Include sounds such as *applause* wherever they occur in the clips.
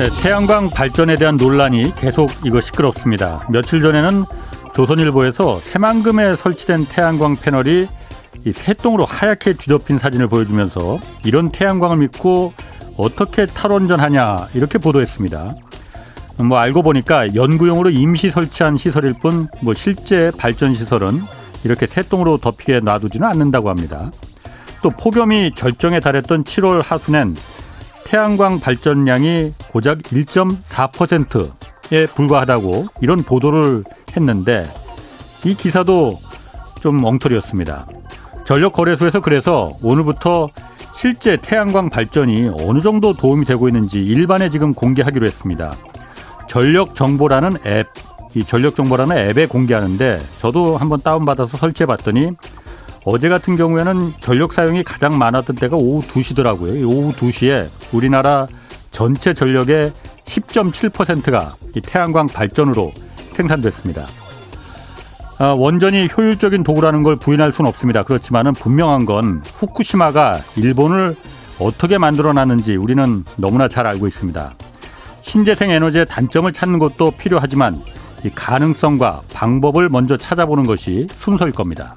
네, 태양광 발전에 대한 논란이 계속 이거 시끄럽습니다. 며칠 전에는 조선일보에서 새만금에 설치된 태양광 패널이 이 새똥으로 하얗게 뒤덮인 사진을 보여주면서 이런 태양광을 믿고 어떻게 탈원전하냐 이렇게 보도했습니다. 뭐 알고 보니까 연구용으로 임시 설치한 시설일 뿐 뭐 실제 발전 시설은 이렇게 새똥으로 덮이게 놔두지는 않는다고 합니다. 또 폭염이 절정에 달했던 7월 하순엔 태양광 발전량이 고작 1.4%에 불과하다고 이런 보도를 했는데 이 기사도 좀 엉터리였습니다. 전력거래소에서 그래서 오늘부터 실제 태양광 발전이 어느 정도 도움이 되고 있는지 일반에 지금 공개하기로 했습니다. 전력 정보라는 앱, 이 전력 정보라는 앱에 공개하는데 저도 한번 다운받아서 설치해 봤더니 어제 같은 경우에는 전력 사용이 가장 많았던 때가 오후 2시더라고요. 오후 2시에 우리나라 전체 전력의 10.7%가 이 태양광 발전으로 생산됐습니다. 아, 원전이 효율적인 도구라는 걸 부인할 수는 없습니다. 그렇지만은 분명한 건 후쿠시마가 일본을 어떻게 만들어놨는지 우리는 너무나 잘 알고 있습니다. 신재생 에너지의 단점을 찾는 것도 필요하지만 이 가능성과 방법을 먼저 찾아보는 것이 순서일 겁니다.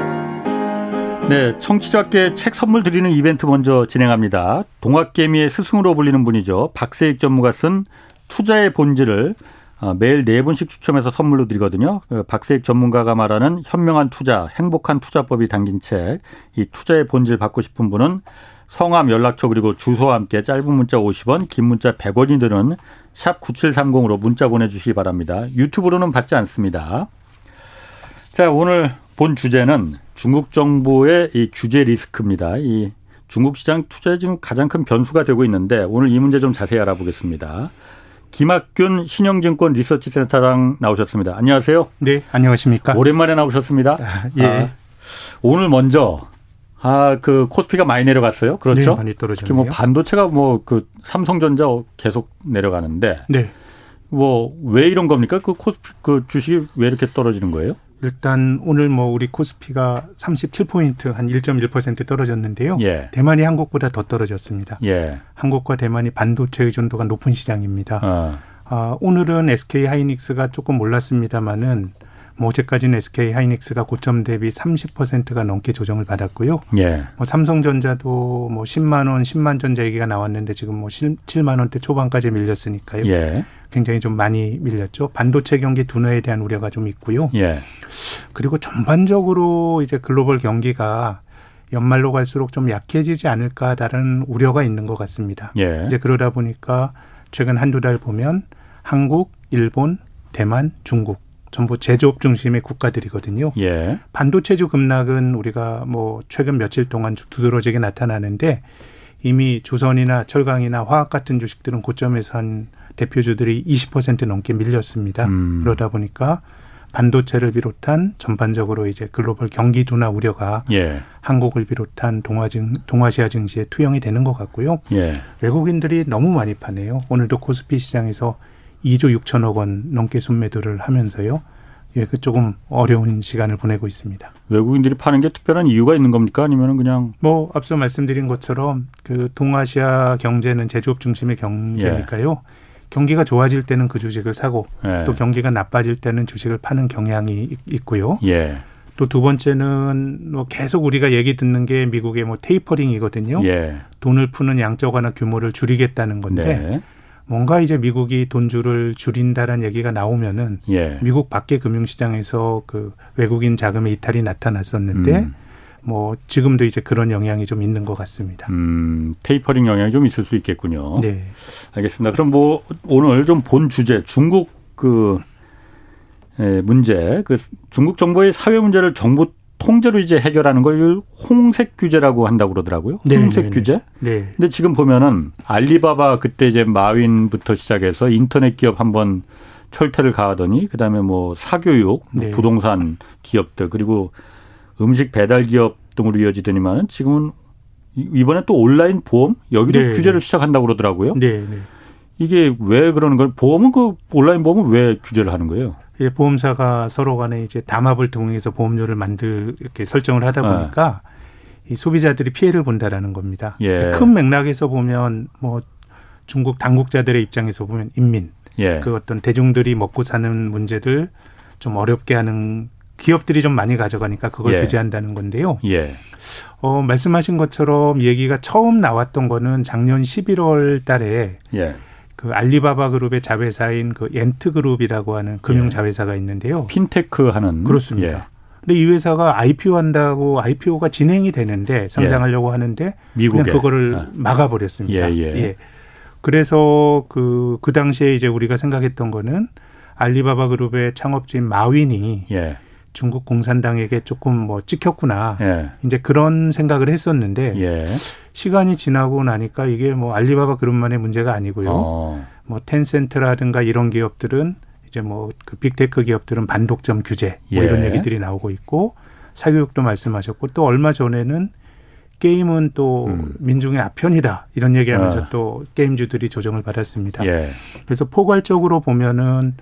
네, 청취자께 책 선물 드리는 이벤트 먼저 진행합니다. 동학개미의 스승으로 불리는 분이죠. 박세익 전무가 쓴 투자의 본질을 어, 매일 네 분씩 추첨해서 선물로 드리거든요. 어, 박세익 전문가가 말하는 현명한 투자, 행복한 투자법이 담긴 책. 이 투자의 본질 받고 싶은 분은 성함, 연락처 그리고 주소와 함께 짧은 문자 50원, 긴 문자 100원이 드는 샵 9730으로 문자 보내주시기 바랍니다. 유튜브로는 받지 않습니다. 자, 오늘 본 주제는 중국 정부의 이 규제 리스크입니다. 이 중국 시장 투자에 지금 가장 큰 변수가 되고 있는데 오늘 이 문제 좀 자세히 알아보겠습니다. 김학균 신영증권 리서치센터장 나오셨습니다. 안녕하세요. 네, 안녕하십니까. 오랜만에 나오셨습니다. 아, 예. 아, 오늘 먼저 아, 그 코스피가 많이 내려갔어요. 그렇죠? 네, 많이 떨어졌네요. 뭐 반도체가 뭐 그 삼성전자 계속 내려가는데 네. 뭐 왜 이런 겁니까? 그 코스피 그 주식이 왜 이렇게 떨어지는 거예요? 일단 오늘 뭐 우리 코스피가 37포인트 한 1.1% 떨어졌는데요. 예. 대만이 한국보다 더 떨어졌습니다. 예. 한국과 대만이 반도체 의존도가 높은 시장입니다. 어. 아, 오늘은 SK 하이닉스가 조금 올랐습니다마는 뭐 어제까지는 SK 하이닉스가 고점 대비 30%가 넘게 조정을 받았고요. 예. 뭐 삼성전자도 뭐 10만 원, 10만 전자 얘기가 나왔는데 지금 뭐 7만 원대 초반까지 밀렸으니까요. 예. 굉장히 좀 많이 밀렸죠. 반도체 경기 둔화에 대한 우려가 좀 있고요. 예. 그리고 전반적으로 이제 글로벌 경기가 연말로 갈수록 좀 약해지지 않을까라는 우려가 있는 것 같습니다. 예. 이제 그러다 보니까 최근 한두 달 보면 한국, 일본, 대만, 중국 전부 제조업 중심의 국가들이거든요. 예. 반도체주 급락은 우리가 뭐 최근 며칠 동안 두드러지게 나타나는데 이미 조선이나 철강이나 화학 같은 주식들은 고점에서 한 대표주들이 20% 넘게 밀렸습니다. 음. 그러다 보니까 반도체를 비롯한 전반적으로 이제 글로벌 경기 둔화 우려가 예. 한국을 비롯한 동아증 동아시아 증시에 투영이 되는 것 같고요. 예. 외국인들이 너무 많이 파네요. 오늘도 코스피 시장에서 2조 6천억 원 넘게 순매도를 하면서요. 예, 그 조금 어려운 시간을 보내고 있습니다. 외국인들이 파는 게 특별한 이유가 있는 겁니까? 아니면 그냥 뭐 앞서 말씀드린 것처럼 그 동아시아 경제는 제조업 중심의 경제니까요. 예. 경기가 좋아질 때는 그 주식을 사고 예. 또 경기가 나빠질 때는 주식을 파는 경향이 있고요. 예. 또 두 번째는 뭐 계속 우리가 얘기 듣는 게 미국의 뭐 테이퍼링이거든요. 예. 돈을 푸는 양적 완화 규모를 줄이겠다는 건데 네. 뭔가 이제 미국이 돈줄을 줄인다라는 얘기가 나오면은 예. 미국 밖의 금융시장에서 그 외국인 자금의 이탈이 나타났었는데 음. 뭐 지금도 이제 그런 영향이 좀 있는 것 같습니다. 음, 테이퍼링 영향이 좀 있을 수 있겠군요. 네. 알겠습니다. 그럼 뭐 오늘 좀 본 주제 중국 그 에, 문제 그 중국 정부의 사회 문제를 정부 통제로 이제 해결하는 걸 홍색 규제라고 한다고 그러더라고요. 네, 홍색 네, 네. 규제. 네. 근데 지금 보면은 알리바바 그때 이제 마윈부터 시작해서 인터넷 기업 한번 철퇴를 가하더니 그다음에 뭐 사교육, 뭐 네. 부동산 기업들 그리고 음식 배달 기업 등으로 이어지더니만은 지금은 이- 이번에 또 온라인 보험 여기도 네. 규제를 시작한다고 그러더라고요. 네, 네. 이게 왜 그러는 걸 보험은 그 온라인 보험은 왜 규제를 하는 거예요? 예, 보험사가 서로 간에 이제 담합을 통해서 보험료를 만들 이렇게 설정을 하다 보니까 이 소비자들이 피해를 본다라는 겁니다. 예. 이제 큰 맥락에서 보면 뭐 중국 당국자들의 입장에서 보면 인민 예. 그 어떤 대중들이 먹고 사는 문제들 좀 어렵게 하는 기업들이 좀 많이 가져가니까 그걸 예. 규제한다는 건데요. 예. 어, 말씀하신 것처럼 얘기가 처음 나왔던 거는 작년 11월 달에 예. 그 알리바바 그룹의 자회사인 그 앤트 그룹이라고 하는 금융 예. 자회사가 있는데요. 핀테크 하는 그렇습니다. 예. 근데 이 회사가 IPO 한다고 IPO가 진행이 되는데 상장하려고 하는데 미국에 그냥 그거를 아. 막아버렸습니다. 예, 예. 그래서 그, 그 당시에 이제 우리가 생각했던 거는 알리바바 그룹의 창업주인 마윈이 예. 중국 공산당에게 조금 뭐 찍혔구나. 예. 이제 그런 생각을 했었는데 예. 시간이 지나고 나니까 이게 뭐 알리바바 그룹만의 문제가 아니고요. 어. 뭐 텐센트라든가 이런 기업들은 이제 뭐 그 빅테크 기업들은 반독점 규제 뭐 예. 이런 얘기들이 나오고 있고 사교육도 말씀하셨고 또 얼마 전에는 게임은 또 음. 민중의 아편이다 이런 얘기하면서 아. 또 게임주들이 조정을 받았습니다. 예. 그래서 포괄적으로 보면은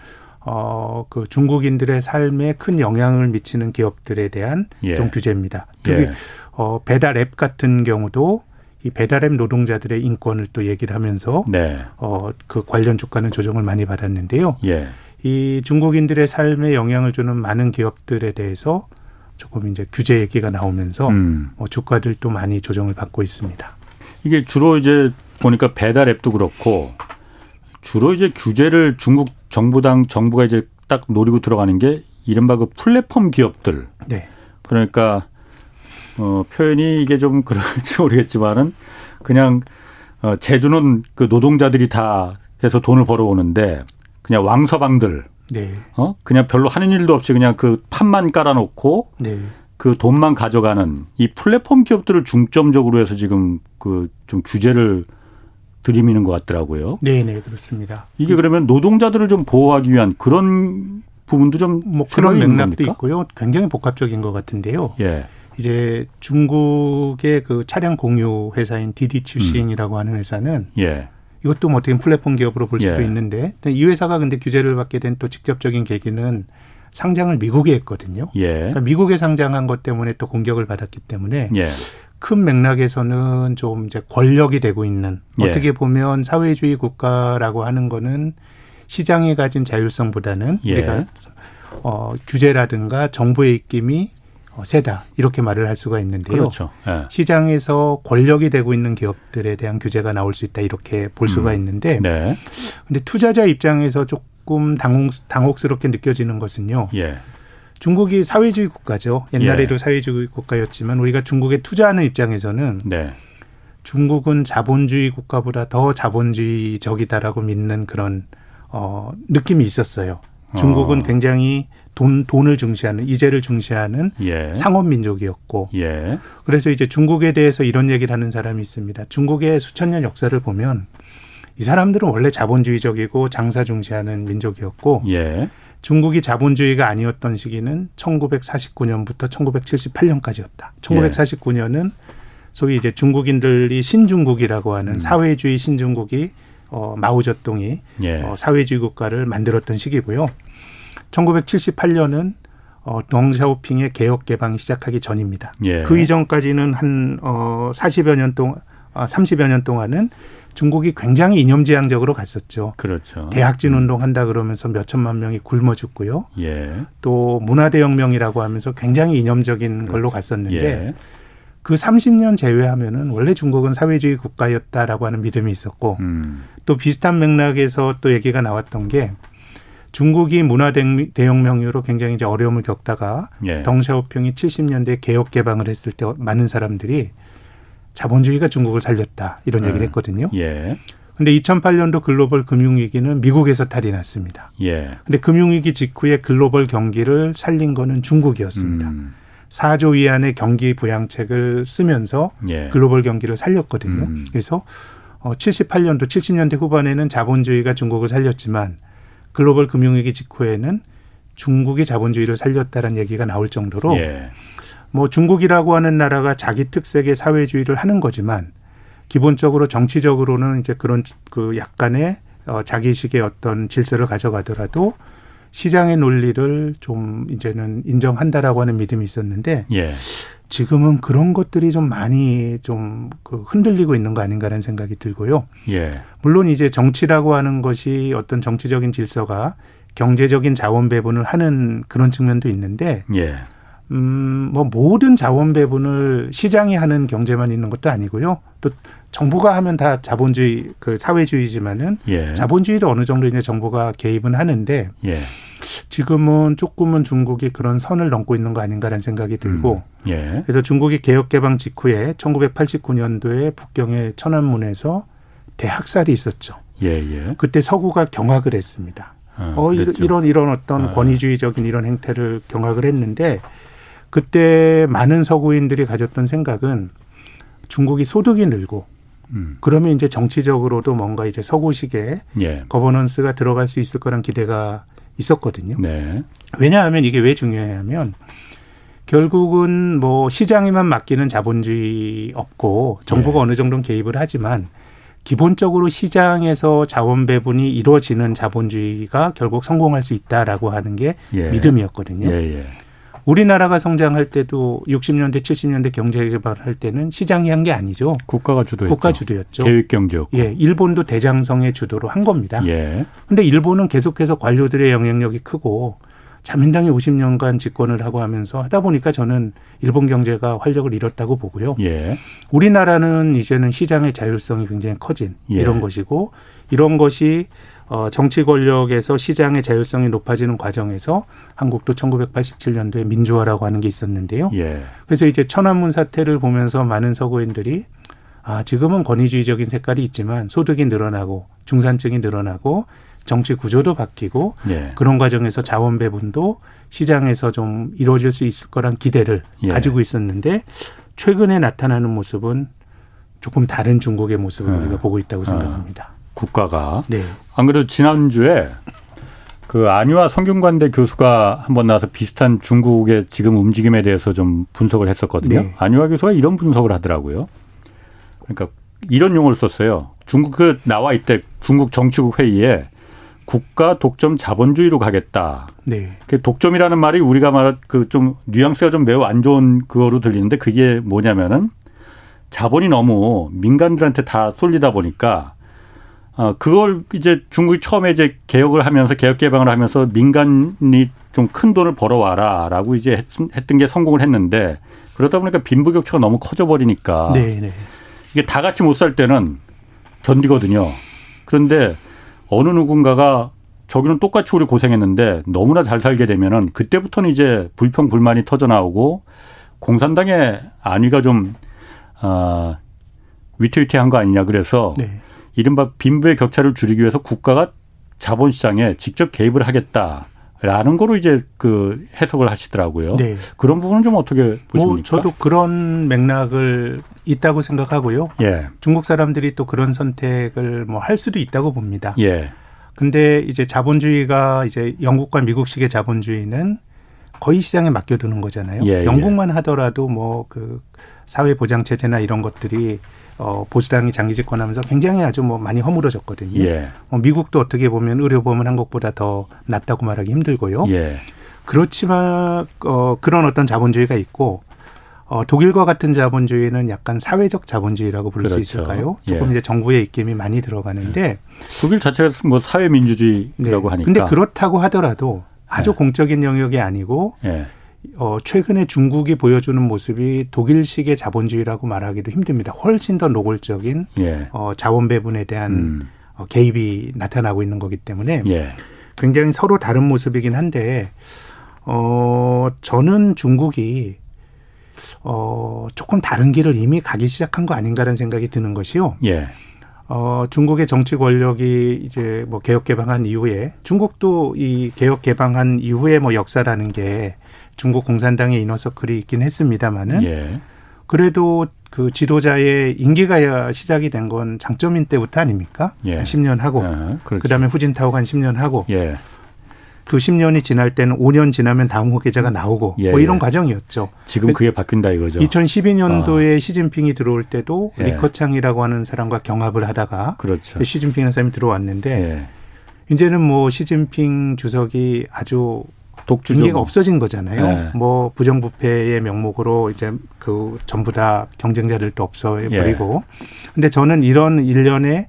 어 그 중국인들의 삶에 큰 영향을 미치는 기업들에 대한 예. 좀 규제입니다. 특히 예. 어 배달 앱 같은 경우도 이 배달 앱 노동자들의 인권을 또 얘기를 하면서 네. 어 그 관련 주가는 조정을 많이 받았는데요. 예. 이 중국인들의 삶에 영향을 주는 많은 기업들에 대해서 조금 이제 규제 얘기가 나오면서 음. 뭐 주가들도 많이 조정을 받고 있습니다. 이게 주로 이제 보니까 배달 앱도 그렇고 주로 이제 규제를 중국 정부당 정부가 이제 딱 노리고 들어가는 게 이른바 그 플랫폼 기업들. 네. 그러니까 어 표현이 이게 좀 *laughs* 그럴지 모르겠지만은 그냥 어 제주는 그 노동자들이 다 해서 돈을 벌어오는데 그냥 왕서방들 네. 어 그냥 별로 하는 일도 없이 그냥 그 판만 깔아놓고 네. 그 돈만 가져가는 이 플랫폼 기업들을 중점적으로 해서 지금 그 좀 규제를 들이미는 것 같더라고요. 네, 네, 그렇습니다. 이게 그러면 노동자들을 좀 보호하기 위한 그런 부분도 좀뭐 그런 맥락도 겁니까? 있고요. 굉장히 복합적인 것 같은데요. 예, 이제 중국의 그 차량 공유 회사인 디디 츄싱이라고 하는 회사는 예, 이것도 뭐 어떻게 플랫폼 기업으로 볼 수도 예. 있는데 이 회사가 근데 규제를 받게 된 또 직접적인 계기는 상장을 미국에 했거든요. 예, 그러니까 미국에 상장한 것 때문에 또 공격을 받았기 때문에 예, 큰 맥락에서는 좀 이제 권력이 되고 있는 예. 어떻게 보면 사회주의 국가라고 하는 거는 시장이 가진 자율성보다는 예. 우리가 어, 규제라든가 정부의 입김이 어, 세다 이렇게 말을 할 수가 있는데요. 그렇죠. 예, 시장에서 권력이 되고 있는 기업들에 대한 규제가 나올 수 있다 이렇게 볼 수가 음. 있는데 네, 근데 투자자 입장에서 조금 당혹, 당혹스럽게 느껴지는 것은요. 예, 중국이 사회주의 국가죠. 옛날에도 예. 사회주의 국가였지만 우리가 중국에 투자하는 입장에서는 네, 중국은 자본주의 국가보다 더 자본주의적이다라고 믿는 그런 어, 느낌이 있었어요. 중국은 어. 굉장히 돈 돈을 중시하는 이제를 중시하는 예, 상업 민족이었고 예, 그래서 이제 중국에 대해서 이런 얘기를 하는 사람이 있습니다. 중국의 수천 년 역사를 보면 이 사람들은 원래 자본주의적이고 장사 중시하는 민족이었고 예, 중국이 자본주의가 아니었던 시기는 1949년부터 1978년까지였다. 1949년은 소위 이제 중국인들이 신중국이라고 하는 음. 사회주의 신중국이 어, 마오쩌둥이 예, 어, 사회주의 국가를 만들었던 시기고요. 1978년은 어, 덩샤오핑의 개혁 개방이 시작하기 전입니다. 예, 그 이전까지는 한 어, 40여 년 동안 아, 30여 년 동안은 중국이 굉장히 이념지향적으로 갔었죠. 그렇죠. 대학진 운동 한다 그러면서 몇 천만 명이 굶어 죽고요. 예, 또 문화대혁명이라고 하면서 굉장히 이념적인 걸로 갔었는데 예, 그 30년 제외하면은 원래 중국은 사회주의 국가였다라고 하는 믿음이 있었고 음, 또 비슷한 맥락에서 또 얘기가 나왔던 게 중국이 문화대혁명 이후로 굉장히 이제 어려움을 겪다가 예, 덩샤오핑이 70년대 개혁 개방을 했을 때 많은 사람들이 자본주의가 중국을 살렸다 이런 얘기를 음. 했거든요. 예, 근데 2008년도 글로벌 금융위기는 미국에서 탈이 났습니다. 예, 근데 금융위기 직후에 글로벌 경기를 살린 거는 중국이었습니다. 음, 4조 위안의 경기 부양책을 쓰면서 예, 글로벌 경기를 살렸거든요. 음. 그래서 어 78년도 70년대 후반에는 자본주의가 중국을 살렸지만 글로벌 금융위기 직후에는 중국이 자본주의를 살렸다는 얘기가 나올 정도로 예. 뭐 중국이라고 하는 나라가 자기 특색의 사회주의를 하는 거지만 기본적으로 정치적으로는 이제 그런 그 약간의 어 자기식의 어떤 질서를 가져가더라도 시장의 논리를 좀 이제는 인정한다라고 하는 믿음이 있었는데 예. 지금은 그런 것들이 좀 많이 좀 그 흔들리고 있는 거 아닌가라는 생각이 들고요. 예. 물론 이제 정치라고 하는 것이 어떤 정치적인 질서가 경제적인 자원 배분을 하는 그런 측면도 있는데 예. 음, 뭐 모든 자원 배분을 시장이 하는 경제만 있는 것도 아니고요. 또 정부가 하면 다 자본주의 그 사회주의지만은 예. 자본주의를 어느 정도 이제 정부가 개입은 하는데 예. 지금은 조금은 중국이 그런 선을 넘고 있는 거 아닌가라는 생각이 들고 음. 예. 그래서 중국이 개혁 개방 직후에 1989년도에 북경의 천안문에서 대학살이 있었죠. 예. 예. 그때 서구가 경악을 했습니다. 어, 어. 이런 이런 어떤 아. 권위주의적인 이런 행태를 경악을 했는데 그때 많은 서구인들이 가졌던 생각은 중국이 소득이 늘고 음. 그러면 이제 정치적으로도 뭔가 이제 서구식의 예. 거버넌스가 들어갈 수 있을 거란 기대가 있었거든요. 네. 왜냐하면 이게 왜 중요하냐면 결국은 뭐 시장에만 맡기는 자본주의 없고 정부가 예. 어느 정도는 개입을 하지만 기본적으로 시장에서 자원 배분이 이루어지는 자본주의가 결국 성공할 수 있다라고 하는 게 예. 믿음이었거든요. 예. 예. 우리나라가 성장할 때도 60년대, 70년대 경제 개발할 때는 시장이 한 게 아니죠. 국가가 주도했죠. 국가 주도였죠. 계획 경제였고. 예, 일본도 대장성의 주도로 한 겁니다. 예. 근데 일본은 계속해서 관료들의 영향력이 크고 자민당이 50년간 집권을 하고 하면서 하다 보니까 저는 일본 경제가 활력을 잃었다고 보고요. 예. 우리나라는 이제는 시장의 자율성이 굉장히 커진 예. 이런 것이고 이런 것이 어 정치 권력에서 시장의 자율성이 높아지는 과정에서 한국도 1987년도에 민주화라고 하는 게 있었는데요. 예. 그래서 이제 천안문 사태를 보면서 많은 서구인들이 아, 지금은 권위주의적인 색깔이 있지만 소득이 늘어나고 중산층이 늘어나고 정치 구조도 바뀌고 예. 그런 과정에서 자원 배분도 시장에서 좀 이루어질 수 있을 거란 기대를 예. 가지고 있었는데 최근에 나타나는 모습은 조금 다른 중국의 모습을 예. 우리가 보고 있다고 아. 생각합니다. 국가가 네. 안 그래도 지난주에 그 안유아 성균관대 교수가 한번 나와서 비슷한 중국의 지금 움직임에 대해서 좀 분석을 했었거든요. 네. 안유아 교수가 이런 분석을 하더라고요. 그러니까 이런 용어를 썼어요. 중국 그 나와 있대 중국 정치국 회의에 국가 독점 자본주의로 가겠다. 네. 그 독점이라는 말이 우리가 말한 그 좀 뉘앙스가 좀 매우 안 좋은 그거로 들리는데 그게 뭐냐면은 자본이 너무 민간들한테 다 쏠리다 보니까 어 그걸 이제 중국이 처음에 이제 개혁을 하면서 개혁 개방을 하면서 민간이 좀 큰 돈을 벌어와라라고 이제 했, 했던 게 성공을 했는데 그러다 보니까 빈부격차가 너무 커져 버리니까 네, 네. 이게 다 같이 못 살 때는 견디거든요. 그런데 어느 누군가가 저기는 똑같이 우리 고생했는데 너무나 잘 살게 되면은 그때부터는 이제 불평 불만이 터져 나오고 공산당의 안위가 좀 아, 위태위태한 거 아니냐 그래서 네. 이른바 빈부의 격차를 줄이기 위해서 국가가 자본시장에 직접 개입을 하겠다 라는 거로 이제 그 해석을 하시더라고요. 네. 그런 부분은 좀 어떻게 보십니까? 뭐 저도 그런 맥락을 있다고 생각하고요. 예, 중국 사람들이 또 그런 선택을 뭐 할 수도 있다고 봅니다. 예, 근데 이제 자본주의가 이제 영국과 미국식의 자본주의는 거의 시장에 맡겨두는 거잖아요. 예, 영국만 하더라도 뭐 그 사회 보장 체제나 이런 것들이 어 보수당이 장기 집권하면서 굉장히 아주 뭐 많이 허물어졌거든요. 예, 어, 미국도 어떻게 보면 의료보험은 한국보다 더 낫다고 말하기 힘들고요. 예, 그렇지만 어 그런 어떤 자본주의가 있고 어 독일과 같은 자본주의는 약간 사회적 자본주의라고 부를 수 그렇죠. 있을까요? 조금 예. 이제 정부의 입김이 많이 들어가는데 독일 자체가 뭐 사회민주주의라고 하니까. 네. 근데 그렇다고 하더라도 아주 네. 공적인 영역이 아니고 예, 어 최근에 중국이 보여주는 모습이 독일식의 자본주의라고 말하기도 힘듭니다. 훨씬 더 노골적인 예, 어 자원 배분에 대한 음, 어, 개입이 나타나고 있는 거기 때문에 예, 굉장히 서로 다른 모습이긴 한데 어 저는 중국이 어 조금 다른 길을 이미 가기 시작한 거 아닌가라는 생각이 드는 것이요. 예, 어 중국의 정치 권력이 이제 뭐 개혁 개방한 이후에 중국도 이 개혁 개방한 이후에 뭐 역사라는 게 중국 공산당의 이너서클이 있긴 했습니다마는 예, 그래도 그 지도자의 임기가 시작이 된 건 장점인 때부터 아닙니까? 예. 10년 하고 예, 그렇죠. 그다음에 후진타오가 한 10년 하고 예. 그 10년이 지날 때는 5년 지나면 다음 후계자가 나오고 예, 뭐 이런 예. 과정이었죠. 지금 그게 바뀐다 이거죠. 2012년도에 시진핑이 들어올 때도 예. 리커창이라고 하는 사람과 경합을 하다가 그렇죠. 시진핑이라는 사람이 들어왔는데 예. 이제는 뭐 시진핑 주석이 아주 뭐. 없어진 거잖아요. 네. 뭐 부정부패의 명목으로 이제 그 전부 다 경쟁자들도 없어 버리고. 예. 근데 저는 이런 일련의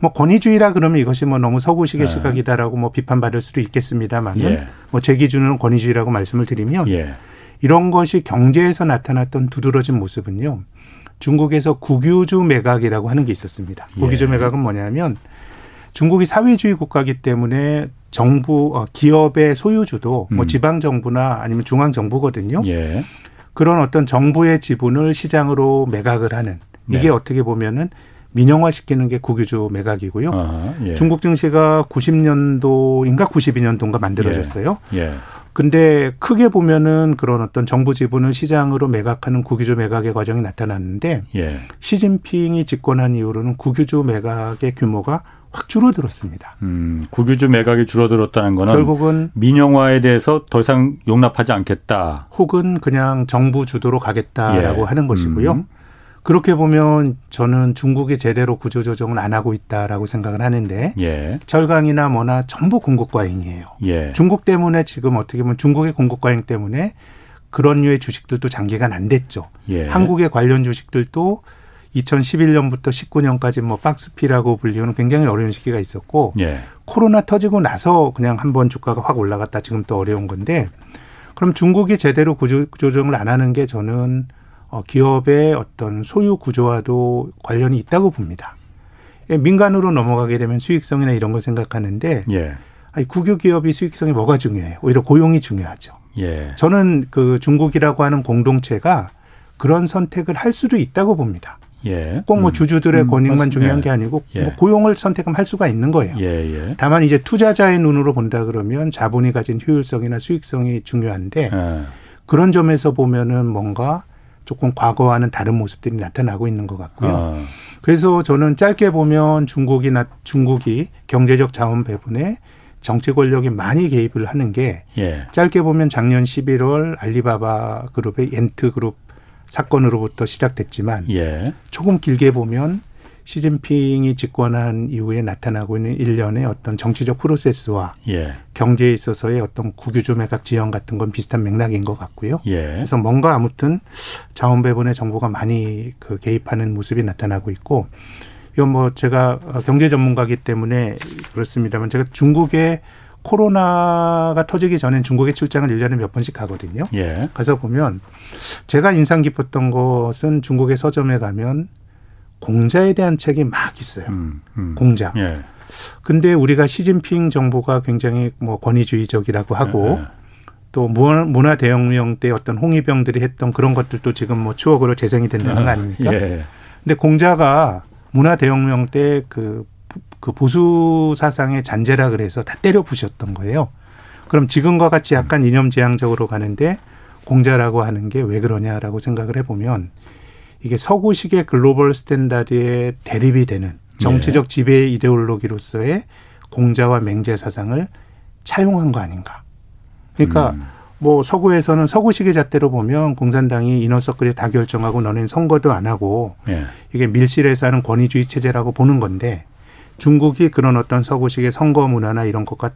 뭐 권위주의라 그러면 이것이 뭐 너무 서구식의 네. 시각이다라고 뭐 비판받을 수도 있겠습니다만은 예. 뭐제 기준으로는 권위주의라고 말씀을 드리면 예. 이런 것이 경제에서 나타났던 두드러진 모습은요. 중국에서 국유주 매각이라고 하는 게 있었습니다. 예. 국유주 매각은 뭐냐면 중국이 사회주의 국가이기 때문에 정부 어, 기업의 소유주도 뭐 음. 지방 정부나 아니면 중앙 정부거든요. 예. 그런 어떤 정부의 지분을 시장으로 매각을 하는 이게 네. 어떻게 보면은 민영화시키는 게 국유주 매각이고요. 아하, 예. 중국 증시가 90년도인가 92년도인가 만들어졌어요. 예. 근데 크게 보면은 그런 어떤 정부 지분을 시장으로 매각하는 국유주 매각의 과정이 나타났는데 예. 시진핑이 집권한 이후로는 국유주 매각의 규모가 확 줄어들었습니다. 음, 국유주 매각이 줄어들었다는 거는 결국은 민영화에 대해서 더 이상 용납하지 않겠다. 혹은 그냥 정부 주도로 가겠다라고 예. 하는 것이고요. 음. 그렇게 보면 저는 중국이 제대로 구조조정을 안 하고 있다라고 생각을 하는데 예. 철강이나 뭐나 전부 공급 과잉이에요. 예. 중국 때문에 지금 어떻게 보면 중국의 공급 과잉 때문에 그런 류의 주식들도 장기간 안 됐죠. 예. 한국의 관련 주식들도 2011년부터 19년까지 뭐 박스피라고 불리우는 굉장히 어려운 시기가 있었고 예. 코로나 터지고 나서 그냥 한 번 주가가 확 올라갔다 지금 또 어려운 건데 그럼 중국이 제대로 구조 조정을 안 하는 게 저는 어, 기업의 어떤 소유 구조와도 관련이 있다고 봅니다. 예, 민간으로 넘어가게 되면 수익성이나 이런 걸 생각하는데 예. 아니, 국유 기업이 수익성이 뭐가 중요해요? 오히려 고용이 중요하죠. 예. 저는 그 중국이라고 하는 공동체가 그런 선택을 할 수도 있다고 봅니다. 예. 꼭뭐 음. 주주들의 음, 권익만 맞습니다. 중요한 예. 게 아니고 예. 뭐 고용을 선택하면 할 수가 있는 거예요. 예, 예. 다만 이제 투자자의 눈으로 본다 그러면 자본이 가진 효율성이나 수익성이 중요한데 예. 그런 점에서 보면은 뭔가 조금 과거와는 다른 모습들이 나타나고 있는 것 같고요. 어. 그래서 저는 짧게 보면 중국이나 중국이 경제적 자원 배분에 정치 권력이 많이 개입을 하는 게 예. 짧게 보면 작년 11월 알리바바 그룹의 엔트 그룹 사건으로부터 시작됐지만 예. 조금 길게 보면 시진핑이 집권한 이후에 나타나고 있는 일련의 어떤 정치적 프로세스와 예. 경제에 있어서의 어떤 국유주 매각 지형 같은 건 비슷한 맥락인 것 같고요. 예. 그래서 뭔가 아무튼 자원 배분에 정부가 많이 그 개입하는 모습이 나타나고 있고 이건 뭐 제가 경제 전문가기 때문에 그렇습니다만 제가 중국에 코로나가 터지기 전엔 중국에 출장을 일년에몇 번씩 가거든요. 예. 가서 보면 제가 인상 깊었던 것은 중국의 서점에 가면 공자에 대한 책이 막 있어요. 음. 음. 공자. 예. 근데 우리가 시진핑 정부가 굉장히 뭐 권위주의적이라고 하고 예. 또 문화 대혁명 때 어떤 홍위병들이 했던 그런 것들도 지금 뭐 추억으로 재생이 된다는 거 아닙니까? 예. 근데 공자가 문화 대혁명 때 그 그 보수 사상의 잔재라 그래서 다 때려 부셨던 거예요. 그럼 지금과 같이 약간 이념 지향적으로 가는데 공자라고 하는 게 왜 그러냐라고 생각을 해보면 이게 서구식의 global standard에 대립이 되는 정치적 지배 이데올로기로서의 공자와 맹자 사상을 차용한 거 아닌가. 그러니까 음. 뭐 서구에서는 서구식의 잣대로 보면 공산당이 inner circle이 다 결정하고 너는 선거도 안 하고 예. 이게 밀실에서 하는 권위주의 체제라고 보는 건데 중국이 그런 어떤 서구식의 선거 문화나 이런 것과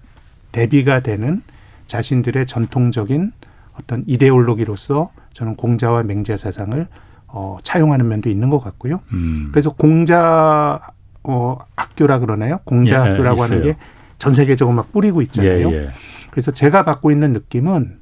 대비가 되는 자신들의 전통적인 어떤 이데올로기로서 저는 공자와 맹자 사상을 어, 차용하는 면도 있는 것 같고요. 음. 그래서 공자 어, 학교라 그러나요? 공자 예, 학교라고 하는 있어요. 게전 세계적으로 막 뿌리고 예, 있잖아요. 예. 그래서 제가 받고 있는 느낌은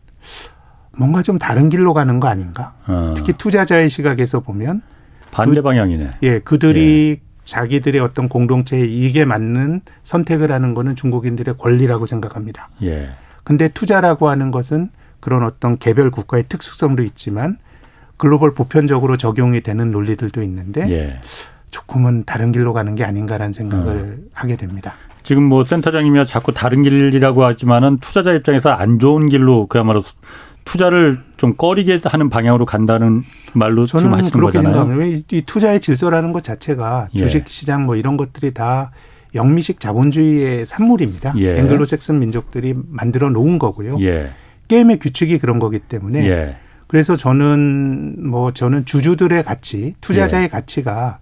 뭔가 좀 다른 길로 가는 거 아닌가? 어. 특히 투자자의 시각에서 보면 반대 방향이네. 예, 그들이 자기들의 어떤 공동체에 이익에 맞는 선택을 하는 거는 중국인들의 권리라고 생각합니다. 예. 근데 투자라고 하는 것은 그런 어떤 개별 국가의 특수성도 있지만 글로벌 보편적으로 적용이 되는 논리들도 있는데 예. 조금은 다른 길로 가는 게 아닌가라는 생각을 하게 됩니다. 지금 뭐 센터장님이 자꾸 다른 길이라고 하지만은 투자자 입장에서 안 좋은 길로 그야말로 투자를 좀 꺼리게 하는 방향으로 간다는 말로 지금 하시는 그렇게 거잖아요. 생각합니다. 이 투자의 질서라는 것 자체가 예. 주식 시장 뭐 이런 것들이 다 영미식 자본주의의 산물입니다. 예. 앵글로색슨 민족들이 만들어 놓은 거고요. 예. 게임의 규칙이 그런 거기 때문에 예. 그래서 저는 뭐 저는 주주들의 가치, 투자자의 예. 가치가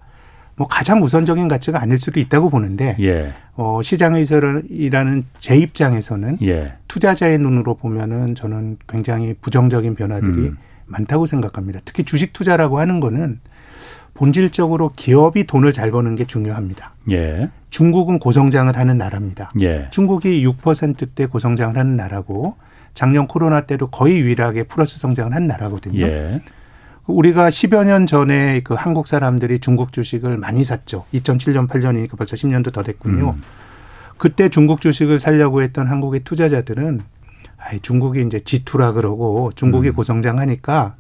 뭐 가장 우선적인 가치가 아닐 수도 있다고 보는데 예. 어, 시장에서라는 제 입장에서는 예. 투자자의 눈으로 보면은 저는 굉장히 부정적인 변화들이 음. 많다고 생각합니다. 특히 주식 투자라고 하는 거는 본질적으로 기업이 돈을 잘 버는 게 중요합니다. 예. 중국은 고성장을 하는 나라입니다. 예. 중국이 6%대 고성장을 하는 나라고 작년 코로나 때도 거의 유일하게 플러스 성장을 한 나라거든요. 예. 우리가 10여 년 전에 그 한국 사람들이 중국 주식을 많이 샀죠. 2007년, 8년이니까 벌써 10년도 더 됐군요. 음. 그때 중국 주식을 살려고 했던 한국의 투자자들은 아이, 중국이 이제 G2라 그러고 중국이 음. 고성장하니까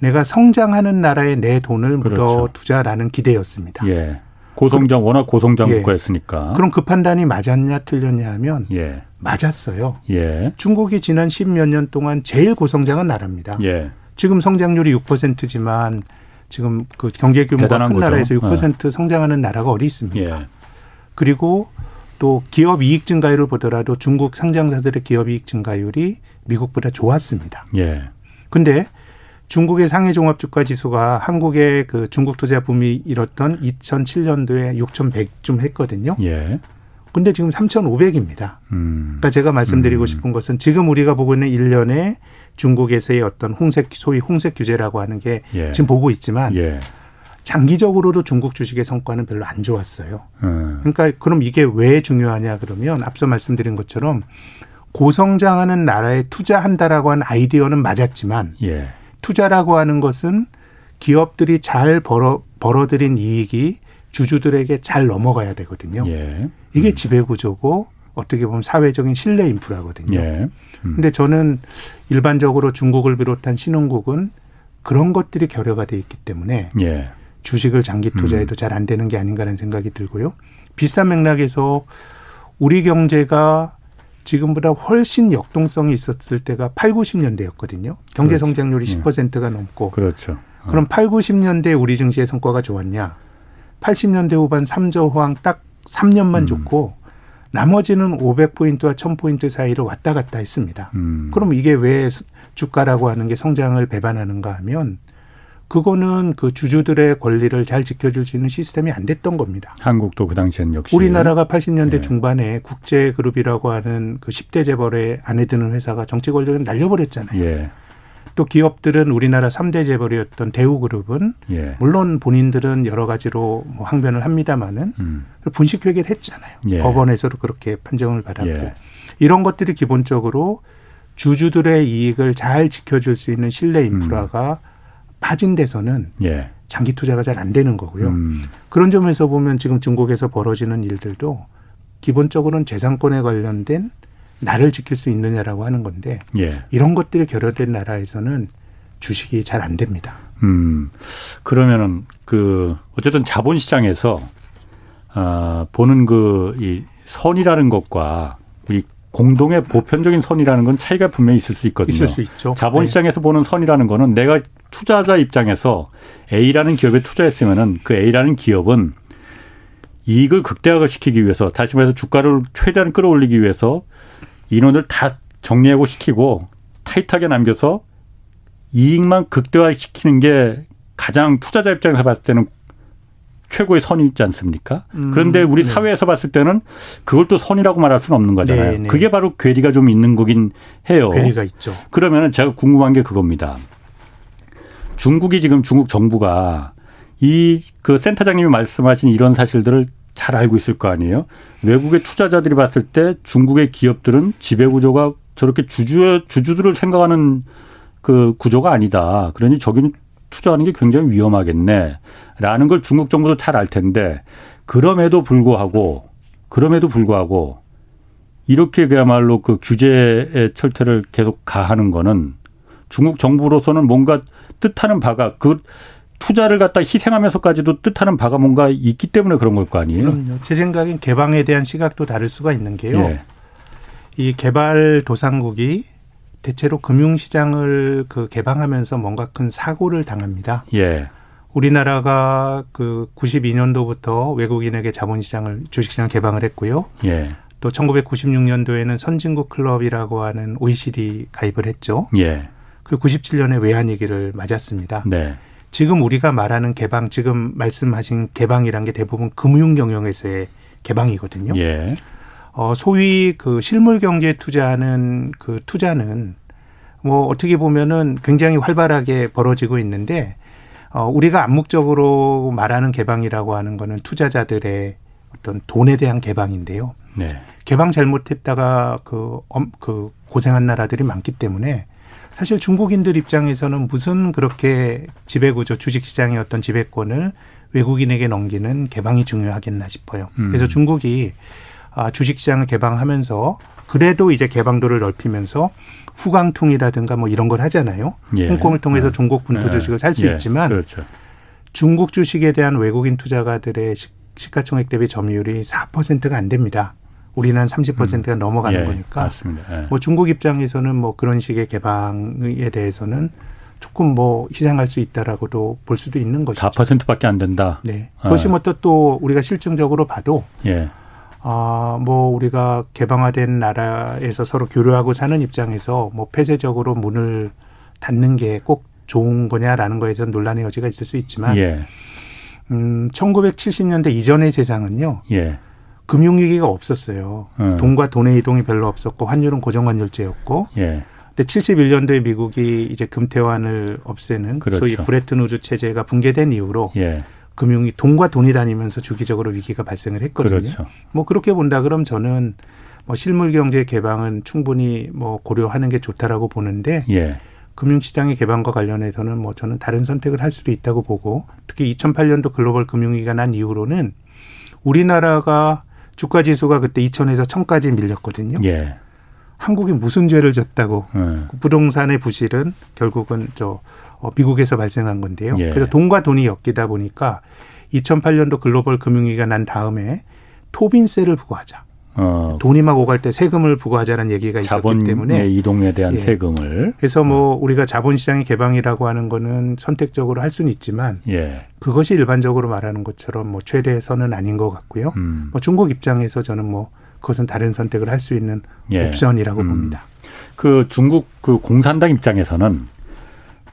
내가 성장하는 나라에 내 돈을 묻어 그렇죠. 두자라는 기대였습니다. 예. 고성장 워낙 고성장 예. 국가였으니까. 그럼 그 판단이 맞았냐 틀렸냐 하면 예. 맞았어요. 예. 중국이 지난 10몇 년 동안 제일 고성장한 나라입니다. 예. 지금 성장률이 6%지만 지금 그 경제 규모가 큰 거죠. 나라에서 6% 성장하는 나라가 어디 있습니까? 예. 그리고 또 기업 이익 증가율을 보더라도 중국 상장사들의 기업 이익 증가율이 미국보다 좋았습니다. 예. 근데 중국의 상해 종합 주가 지수가 한국의 그 중국 투자 붐이 일었던 2007년도에 6,100좀 했거든요. 예. 근데 지금 3,500입니다. 음. 그러니까 제가 말씀드리고 음. 싶은 것은 지금 우리가 보고 있는 일련의 중국에서의 어떤 홍색 소위 홍색 규제라고 하는 게 예. 지금 보고 있지만 예. 장기적으로도 중국 주식의 성과는 별로 안 좋았어요. 음. 그러니까 그럼 이게 왜 중요하냐 그러면 앞서 말씀드린 것처럼 고성장하는 나라에 투자한다라고 하는 아이디어는 맞았지만 예. 투자라고 하는 것은 기업들이 잘 벌어 벌어들인 이익이 주주들에게 잘 넘어가야 되거든요. 예. 이게 지배 구조고 어떻게 보면 사회적인 신뢰 인프라거든요. 예. 음. 근데 저는 일반적으로 중국을 비롯한 신흥국은 그런 것들이 결여가 돼 있기 때문에 예. 주식을 장기 투자해도 잘안 되는 게 아닌가라는 생각이 들고요. 비슷한 맥락에서 우리 경제가 지금보다 훨씬 역동성이 있었을 때가 8, 90년대였거든요. 경제 그렇죠. 성장률이 예. 10%가 넘고. 그렇죠. 어. 그럼 8, 90년대 우리 증시의 성과가 좋았냐? 80년대 후반 3조 호황 딱 3년만 음. 좋고 나머지는 500포인트와 1000포인트 사이를 왔다 갔다 했습니다. 음. 그럼 이게 왜 주가라고 하는 게 성장을 배반하는가 하면 그거는 그 주주들의 권리를 잘 지켜줄 수 있는 시스템이 안 됐던 겁니다. 한국도 그 당시엔 역시 우리나라가 80년대 예. 중반에 국제그룹이라고 하는 그 10대 재벌에 안에 드는 회사가 정치 권력을 날려버렸잖아요. 예. 또 기업들은 우리나라 3대 재벌이었던 대우그룹은 예. 물론 본인들은 여러 가지로 뭐 항변을 합니다마는 음. 분식회계를 했잖아요. 예. 법원에서도 그렇게 판정을 받았고 예. 이런 것들이 기본적으로 주주들의 이익을 잘 지켜줄 수 있는 신뢰 인프라가 빠진 데서는 예. 장기 투자가 잘 안 되는 거고요. 음. 그런 점에서 보면 지금 중국에서 벌어지는 일들도 기본적으로는 재산권에 관련된 나를 지킬 수 있느냐라고 하는 건데 예. 이런 것들이 결여된 나라에서는 주식이 잘 안 됩니다. 음. 그러면은 그 어쨌든 자본 시장에서 아, 보는 그 이 선이라는 것과 우리 공동의 보편적인 선이라는 건 차이가 분명히 있을 수 있거든요. 있을 수 있죠. 자본 네. 시장에서 보는 선이라는 거는 내가 투자자 입장에서 A라는 기업에 투자했으면은 그 A라는 기업은 이익을 극대화시키기 위해서 다시 말해서 주가를 최대한 끌어올리기 위해서 인원을 다 정리하고 시키고 타이트하게 남겨서 이익만 극대화시키는 게 가장 투자자 입장에서 봤을 때는 최고의 선이 있지 않습니까? 음, 그런데 우리 네. 사회에서 봤을 때는 그걸 또 선이라고 말할 수는 없는 거잖아요. 네, 네. 그게 바로 괴리가 좀 있는 거긴 해요. 괴리가 있죠. 그러면은 제가 궁금한 게 그겁니다. 중국이 지금 중국 정부가 이 그 센터장님이 말씀하신 이런 사실들을 잘 알고 있을 거 아니에요. 외국의 투자자들이 봤을 때 중국의 기업들은 지배 구조가 저렇게 주주 주주들을 생각하는 그 구조가 아니다. 그러니 저기는 투자하는 게 굉장히 위험하겠네 라는 걸 중국 정부도 잘 알 텐데 그럼에도 불구하고 그럼에도 불구하고 이렇게 그야말로 그 규제의 철퇴를 계속 가하는 거는 중국 정부로서는 뭔가 뜻하는 바가 그 투자를 갖다 희생하면서까지도 뜻하는 바가 뭔가 있기 때문에 그런 걸 거 아니에요? 그럼요. 제 생각엔 개방에 대한 시각도 다를 수가 있는 게요. 예. 이 개발 도상국이 대체로 금융시장을 그 개방하면서 뭔가 큰 사고를 당합니다. 예. 우리나라가 그 92년도부터 외국인에게 자본시장을 주식시장을 개방을 했고요. 예. 또 1996년도에는 선진국 클럽이라고 하는 OECD 가입을 했죠. 예. 그리고 97년에 외환위기를 맞았습니다. 네. 지금 우리가 말하는 개방, 지금 말씀하신 개방이란 게 대부분 금융 경영에서의 개방이거든요. 예. 어, 소위 그 실물 경제 투자하는 그 투자는 뭐 어떻게 보면은 굉장히 활발하게 벌어지고 있는데 어, 우리가 암묵적으로 말하는 개방이라고 하는 거는 투자자들의 어떤 돈에 대한 개방인데요. 네. 개방 잘못했다가 그, 엄, 그 고생한 나라들이 많기 때문에 사실 중국인들 입장에서는 무슨 그렇게 지배구조 주식시장의 어떤 지배권을 외국인에게 넘기는 개방이 중요하겠나 싶어요. 음. 그래서 중국이 아, 주식시장을 개방하면서 그래도 이제 개방도를 넓히면서 후광통이라든가 뭐 이런 걸 하잖아요. 예. 홍콩을 통해서 네. 중국 분포 네. 주식을 살수 예. 있지만 그렇죠. 중국 주식에 대한 외국인 투자가들의 시- 시가총액 대비 점유율이 4%가 안 됩니다. 우리는 한 30%가 넘어가는 예. 거니까 맞습니다. 예. 뭐 중국 입장에서는 뭐 그런 식의 개방에 대해서는 조금 뭐 희생할 수 있다라고도 볼 수도 있는 것이죠. 4%밖에 안 된다. 네. 아. 그것이 뭐또또 우리가 실증적으로 봐도 예. 아, 뭐 우리가 개방화된 나라에서 서로 교류하고 사는 입장에서 뭐 폐쇄적으로 문을 닫는 게 꼭 좋은 거냐라는 거에 대한 논란의 여지가 있을 수 있지만 예. 음, 1970년대 이전의 세상은요. 예. 금융위기가 없었어요. 음. 돈과 돈의 이동이 별로 없었고 환율은 고정환율제였고 예. 근데 71년도에 미국이 이제 금태환을 없애는 그렇죠. 소위 브레튼 우즈 체제가 붕괴된 이후로 예. 금융이 돈과 돈이 다니면서 주기적으로 위기가 발생을 했거든요. 그렇죠. 뭐 그렇게 본다 그럼 저는 뭐 실물 경제 개방은 충분히 뭐 고려하는 게 좋다라고 보는데 예. 금융시장의 개방과 관련해서는 뭐 저는 다른 선택을 할 수도 있다고 보고 특히 2008년도 글로벌 금융위기가 난 이후로는 우리나라가 주가 지수가 그때 2000에서 1000까지 밀렸거든요. 예. 한국이 무슨 죄를 졌다고 예. 부동산의 부실은 결국은 저 어, 미국에서 발생한 건데요. 예. 그래서 돈과 돈이 엮이다 보니까 2008년도 글로벌 금융위기가 난 다음에 토빈세를 부과하자. 어, 돈이 막 오갈 때 세금을 부과하자는 얘기가 있었기 때문에 이동에 대한 예. 세금을 그래서 뭐 우리가 자본시장의 개방이라고 하는 거는 선택적으로 할 수는 있지만 예. 그것이 일반적으로 말하는 것처럼 뭐 최대선은 아닌 것 같고요. 음. 뭐 중국 입장에서 저는 뭐 그것은 다른 선택을 할 수 있는 예. 옵션이라고 음. 봅니다. 그 중국 그 공산당 입장에서는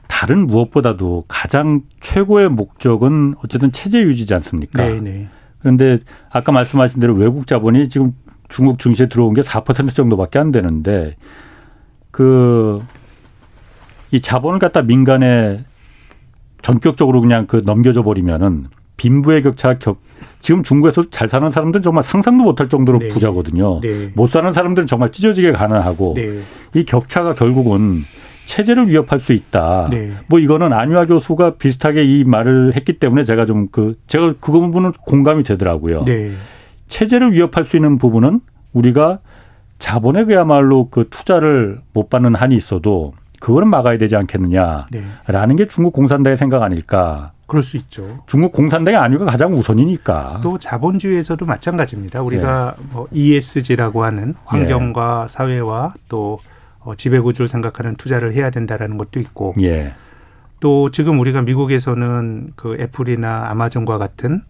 다른 무엇보다도 가장 최고의 목적은 어쨌든 체제 유지지 않습니까? 네, 네. 그런데 아까 말씀하신 대로 외국 자본이 지금 중국 증시에 들어온 게 4% 정도밖에 안 되는데 그 이 자본을 갖다 민간에 전격적으로 그냥 그 넘겨줘 버리면은 빈부의 격차가 격 지금 중국에서 잘 사는 사람들은 정말 상상도 못할 정도로 네. 부자거든요. 네. 못 사는 사람들은 정말 찢어지게 가난하고 네. 이 격차가 결국은 체제를 위협할 수 있다. 네. 뭐 이거는 안유아 교수가 비슷하게 이 말을 했기 때문에 제가 좀 그 제가 그 부분은 공감이 되더라고요. 네. 체제를 위협할 수 있는 부분은 우리가 자본에 그야말로 그 투자를 못 받는 한이 있어도 그거는 막아야 되지 않겠느냐라는 네. 게 중국 공산당의 생각 아닐까. 그럴 수 있죠. 중국 공산당의 안위가 가장 우선이니까. 또 자본주의에서도 마찬가지입니다. 우리가 뭐 ESG라고 하는 환경과 사회와 또 어, 지배구조를 생각하는 투자를 해야 된다라는 것도 있고 예. 또 지금 우리가 미국에서는 그 애플이나 아마존과 같은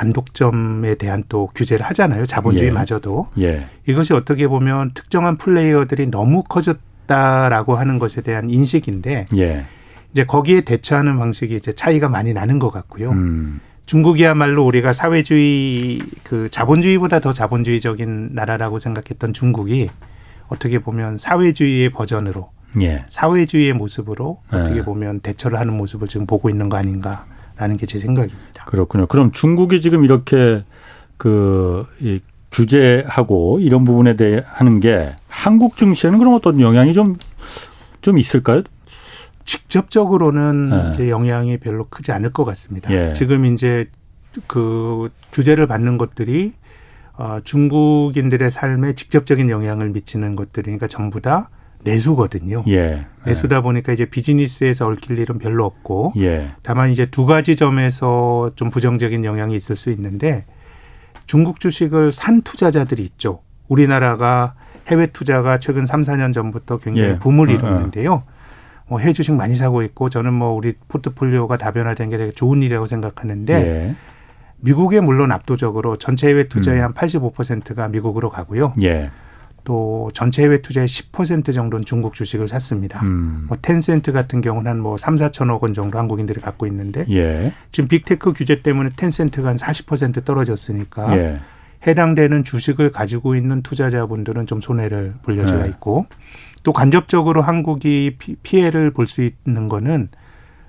반독점에 대한 또 규제를 하잖아요. 자본주의마저도. 예. 이것이 어떻게 보면 특정한 플레이어들이 너무 커졌다라고 하는 것에 대한 인식인데 예. 이제 거기에 대처하는 방식이 이제 차이가 많이 나는 것 같고요. 음. 중국이야말로 우리가 사회주의 그 자본주의보다 더 자본주의적인 나라라고 생각했던 중국이 어떻게 보면 사회주의의 버전으로 예. 사회주의의 모습으로 네. 어떻게 보면 대처를 하는 모습을 지금 보고 있는 거 아닌가라는 게 제 생각입니다. 그렇군요. 그럼 중국이 지금 이렇게 그 이, 규제하고 이런 부분에 대해 하는 게 한국 증시에는 그럼 어떤 영향이 좀좀 있을까요? 직접적으로는 네. 이제 영향이 별로 크지 않을 것 같습니다. 예. 지금 이제 그 규제를 받는 것들이 어, 중국인들의 삶에 직접적인 영향을 미치는 것들이니까 전부 다 내수거든요. 예. 내수다 보니까 이제 비즈니스에서 얽힐 일은 별로 없고 예. 다만 이제 두 가지 점에서 좀 부정적인 영향이 있을 수 있는데 중국 주식을 산 투자자들이 있죠. 우리나라가 해외 투자가 최근 3, 4년 전부터 굉장히 예. 붐을 어, 어. 이루는데요. 뭐 해외 주식 많이 사고 있고 저는 뭐 우리 포트폴리오가 다변화된 게 되게 좋은 일이라고 생각하는데 예. 미국에 물론 압도적으로 전체 해외 투자의 음. 한 85%가 미국으로 가고요. 예. 또 전체 해외 투자의 10% 정도는 중국 주식을 샀습니다. 음. 뭐 텐센트 같은 경우는 한 뭐 3, 4천억 원 정도 한국인들이 갖고 있는데 예. 지금 big tech 규제 때문에 텐센트가 한 40% 떨어졌으니까 예. 해당되는 주식을 가지고 있는 투자자분들은 좀 손해를 볼 여지가 네. 있고 또 간접적으로 한국이 피- 피해를 볼 수 있는 거는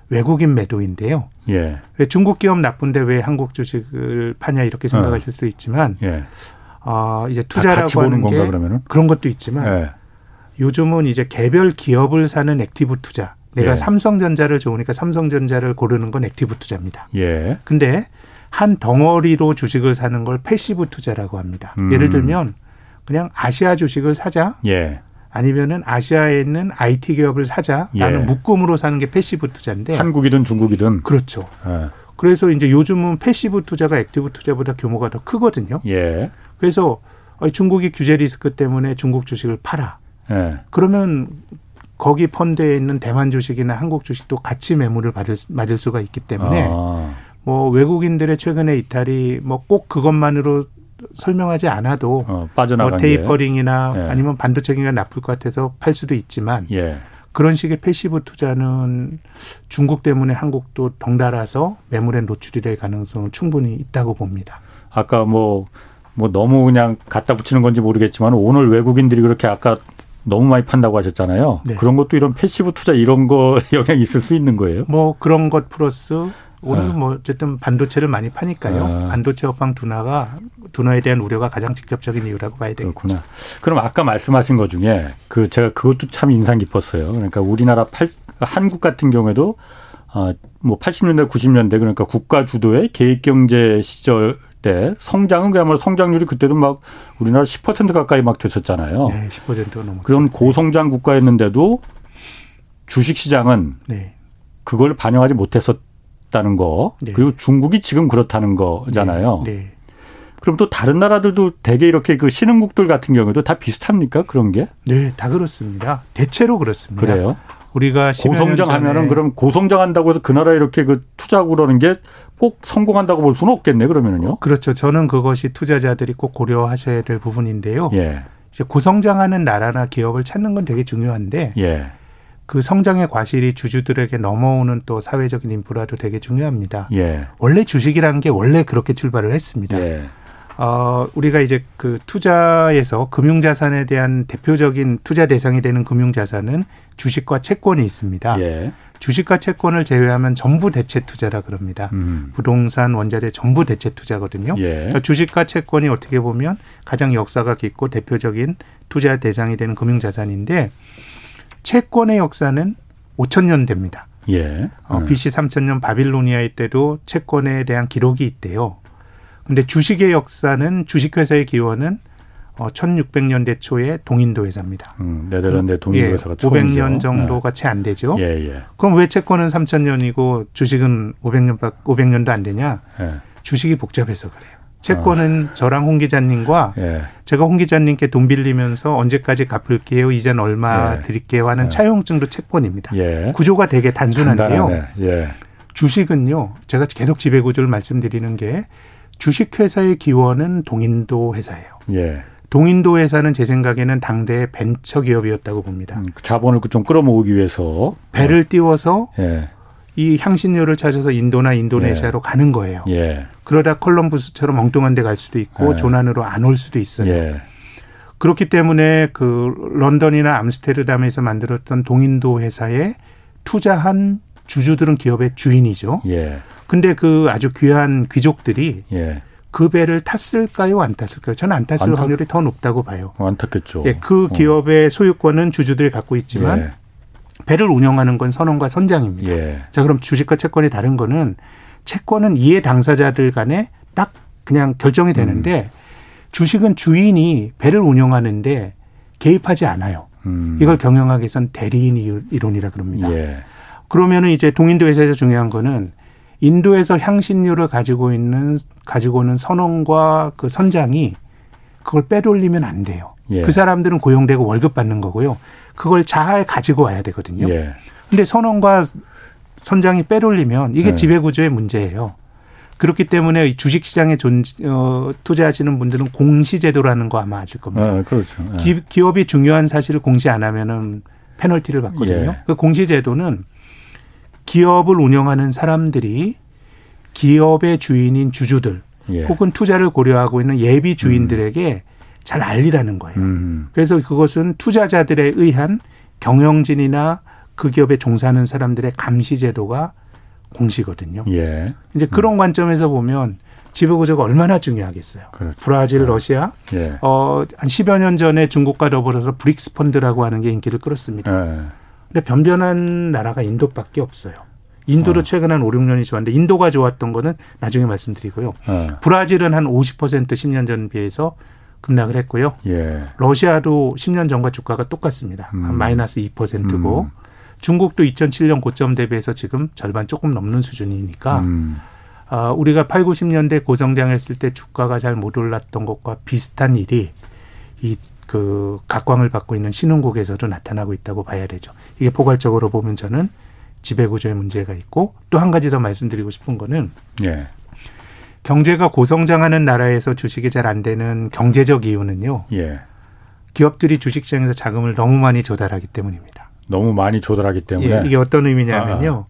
외국인 매도인데요. 예. 왜 중국 기업 나쁜데 왜 한국 주식을 파냐 이렇게 생각하실 수 있지만 예. 어, 이제 투자라고 하는 건가 게 그러면은? 그런 것도 있지만 예. 요즘은 이제 개별 기업을 사는 active 투자. 내가 예. 삼성전자를 좋으니까 삼성전자를 고르는 건 active 투자입니다. 예. 근데 한 덩어리로 주식을 사는 걸 passive 투자라고 합니다. 음. 예를 들면 그냥 아시아 주식을 사자 예. 아니면은 아시아에 있는 IT 기업을 사자 라는 예. 묶음으로 사는 게 passive 투자인데 한국이든 중국이든. 그렇죠. 예. 그래서 이제 요즘은 passive 투자가 active 투자보다 규모가 더 크거든요. 예. 그래서 어, 중국이 규제 리스크 때문에 중국 주식을 팔아. 예. 그러면 거기 펀드에 있는 대만 주식이나 한국 주식도 같이 매물을 받을 수- 맞을 수가 있기 때문에 아. 뭐 외국인들의 최근의 이탈이 뭐 꼭 그것만으로 설명하지 않아도 어, 빠져나간 뭐 게. tapering이나 예. 아니면 반도체 경기가 나쁠 것 같아서 팔 수도 있지만 예. 그런 식의 passive 투자는 중국 때문에 한국도 덩달아서 매물에 노출이 될 가능성은 충분히 있다고 봅니다. 아까 뭐, 뭐 너무 그냥 갖다 붙이는 건지 모르겠지만 오늘 외국인들이 그렇게 아까 너무 많이 판다고 하셨잖아요. 네. 그런 것도 이런 passive 투자 이런 거 *laughs* 영향이 있을 수 있는 거예요. 뭐 그런 것 플러스 오늘 아. 뭐 어쨌든 반도체를 많이 파니까요. 아. 반도체 업황 둔화가 둔화에 대한 우려가 가장 직접적인 이유라고 봐야 되겠죠. 그렇구나. 그럼 아까 말씀하신 것 중에 그 제가 그것도 참 인상 깊었어요. 그러니까 우리나라 팔, 한국 같은 경우에도 아, 뭐 80년대, 90년대 그러니까 국가 주도의 계획 경제 시절 때 성장은 그야말로 성장률이 그때도 막 우리나라 10% 가까이 막 됐었잖아요. 네, 10%가 넘었죠. 그런 고성장 국가였는데도 주식 시장은 네. 그걸 반영하지 못했었다는 거 네. 그리고 중국이 지금 그렇다는 거잖아요. 네. 네. 그럼 또 다른 나라들도 대개 이렇게 그 신흥국들 같은 경우에도 다 비슷합니까 그런 게 네, 다 그렇습니다. 대체로 그렇습니다. 그래요? 우리가 10여 년 고성장하면은 그럼 고성장한다고 해서 그 나라 이렇게 그 투자하고 그러는 게 꼭 성공한다고 볼 수는 없겠네 그러면은요. 그렇죠. 저는 그것이 투자자들이 꼭 고려하셔야 될 부분인데요. 예, 이제 고성장하는 나라나 기업을 찾는 건 되게 중요한데 예, 그 성장의 과실이 주주들에게 넘어오는 또 사회적인 인프라도 되게 중요합니다. 예, 원래 주식이라는 게 원래 그렇게 출발을 했습니다. 예, 어, 우리가 이제 그 투자에서 금융자산에 대한 대표적인 투자 대상이 되는 금융자산은 주식과 채권이 있습니다. 예, 주식과 채권을 제외하면 전부 대체 투자라 그럽니다. 음, 부동산, 원자재 전부 대체 투자거든요. 예, 그러니까 주식과 채권이 어떻게 보면 가장 역사가 깊고 대표적인 투자 대상이 되는 금융자산인데 채권의 역사는 5천 년 됩니다. 예, 어, 음, BC 3000년 바빌로니아의 때도 채권에 대한 기록이 있대요. 근데 주식의 역사는 주식회사의 기원은 어, 1600년대 초에 동인도 회사입니다. 음, 네덜란드 예, 동인회사가 500년 정도가 채안 되죠. 예, 예, 그럼 왜 채권은 3000년이고 주식은 500년 500년도 안 되냐? 예, 주식이 복잡해서 그래요. 채권은 저랑 홍 기자님과 예, 제가 홍 기자님께 돈 빌리면서 언제까지 갚을게요, 이젠 얼마 예. 드릴게요 하는 예. 차용증도 채권입니다. 예, 구조가 되게 단순한데요. 간단하네. 예, 주식은요, 제가 계속 지배 구조를 말씀드리는 게 주식회사의 기원은 동인도 회사예요. 예, 동인도 회사는 제 생각에는 당대의 벤처 기업이었다고 봅니다. 음, 그 자본을 좀 끌어모으기 위해서 배를 띄워서 예, 이 향신료를 찾아서 인도나 인도네시아로 가는 거예요. 예, 그러다 콜럼부스처럼 엉뚱한 데 갈 수도 있고 예. 조난으로 안 올 수도 있어요. 예, 그렇기 때문에 그 런던이나 암스테르담에서 만들었던 동인도 회사에 투자한 주주들은 기업의 주인이죠. 예, 근데 그 아주 귀한 귀족들이 예, 그 배를 탔을까요, 안 탔을까요? 저는 안 탔을 안 탔- 확률이 더 높다고 봐요. 안타깝죠. 예, 그 어. 기업의 소유권은 주주들이 갖고 있지만 예, 배를 운영하는 건 선원과 선장입니다. 예, 자, 그럼 주식과 채권이 다른 거는 채권은 이해 당사자들 간에 딱 그냥 결정이 되는데 음. 주식은 주인이 배를 운영하는데 개입하지 않아요. 음, 이걸 경영하기 위해선 대리인 이론- 이론이라 그럽니다. 예, 그러면은 이제 동인도 회사에서 중요한 거는 인도에서 향신료를 가지고 있는 가지고 오는 선원과 그 선장이 그걸 빼돌리면 안 돼요. 예. 그 사람들은 고용되고 월급 받는 거고요. 그걸 잘 가지고 와야 되거든요. 예. 근데 선원과 선장이 빼돌리면 이게 네. 지배 구조의 문제예요. 그렇기 때문에 이 주식 시장에 존, 어, 투자하시는 분들은 공시 제도라는 거 아마 아실 겁니다. 아, 그렇죠. 예. 기, 기업이 중요한 사실을 공시 안 하면은 페널티를 받거든요. 예. 그 공시 제도는 기업을 운영하는 사람들이 기업의 주인인 주주들 예. 혹은 투자를 고려하고 있는 예비 주인들에게 잘 알리라는 거예요. 음. 그래서 그것은 투자자들에 의한 경영진이나 그 기업에 종사하는 사람들의 감시 제도가 공시거든요. 예. 이제 그런 관점에서 보면 지배구조가 얼마나 중요하겠어요. 그렇죠. 브라질, 러시아, 예. 어, 한 10여 년 전에 중국과 더불어서 브릭스 펀드라고 하는 게 인기를 끌었습니다. 예. 근데 변변한 나라가 인도밖에 없어요. 인도도 어. 최근 한 5, 6년이 좋았는데 인도가 좋았던 거는 나중에 말씀드리고요. 어. 브라질은 한 50% 10년 전 비해서 급락을 했고요. 예. 러시아도 10년 전과 주가가 똑같습니다. 한 음. 마이너스 2%고 음. 중국도 2007년 고점 대비해서 지금 절반 조금 넘는 수준이니까 음. 아, 우리가 8, 90년대 고성장했을 때 주가가 잘 못 올랐던 것과 비슷한 일이 이 그 각광을 받고 있는 신흥국에서도 나타나고 있다고 봐야 되죠. 이게 포괄적으로 보면 저는 지배 구조의 문제가 있고 또 한 가지 더 말씀드리고 싶은 거는 예. 경제가 고성장하는 나라에서 주식이 잘 안 되는 경제적 이유는요. 예. 기업들이 주식시장에서 자금을 너무 많이 조달하기 때문입니다. 너무 많이 조달하기 때문에 예, 이게 어떤 의미냐면요.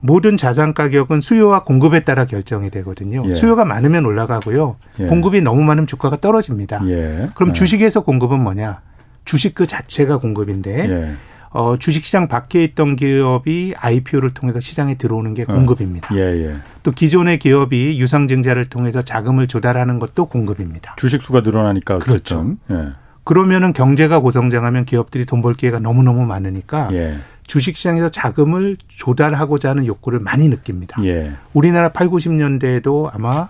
모든 자산 가격은 수요와 공급에 따라 결정이 되거든요. 예. 수요가 많으면 올라가고요. 예. 공급이 너무 많으면 주가가 떨어집니다. 예. 그럼 예. 주식에서 공급은 뭐냐? 주식 그 자체가 공급인데 예. 어, 주식시장 밖에 있던 기업이 IPO를 통해서 시장에 들어오는 게 공급입니다. 예, 예. 또 기존의 기업이 유상증자를 통해서 자금을 조달하는 것도 공급입니다. 주식 수가 늘어나니까 그렇죠. 예. 그러면은 경제가 고성장하면 기업들이 돈 벌 기회가 너무너무 많으니까 예. 주식시장에서 자금을 조달하고자 하는 욕구를 많이 느낍니다. 예. 우리나라 8, 90년대에도 아마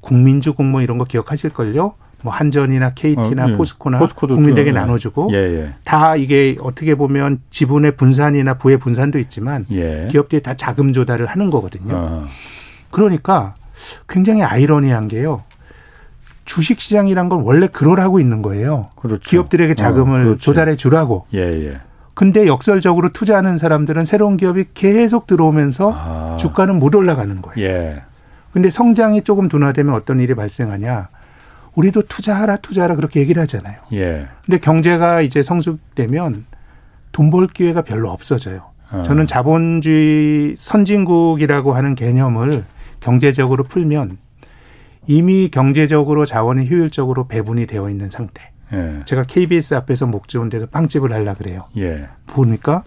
국민주 공모 이런 거 기억하실걸요? 뭐 한전이나 KT나 어, 예. 포스코나 국민들에게 또, 예. 나눠주고 예, 예. 다 이게 어떻게 보면 지분의 분산이나 부의 분산도 있지만 예. 기업들이 다 자금 조달을 하는 거거든요. 어. 그러니까 굉장히 아이러니한 게요. 주식 시장이란 건 원래 그러라고 있는 거예요. 그렇죠. 기업들에게 자금을 어, 그렇지. 조달해 주라고. 예, 예. 근데 역설적으로 투자하는 사람들은 새로운 기업이 계속 들어오면서 아. 주가는 못 올라가는 거예요. 예. 근데 성장이 조금 둔화되면 어떤 일이 발생하냐? 우리도 투자하라 투자하라 그렇게 얘기를 하잖아요. 예. 근데 경제가 이제 성숙되면 돈 벌 기회가 별로 없어져요. 어. 저는 자본주의 선진국이라고 하는 개념을 경제적으로 풀면 이미 경제적으로 자원이 효율적으로 배분이 되어 있는 상태. 예. 제가 KBS 앞에서 목 좋은 데서 빵집을 하려 그래요. 예. 보니까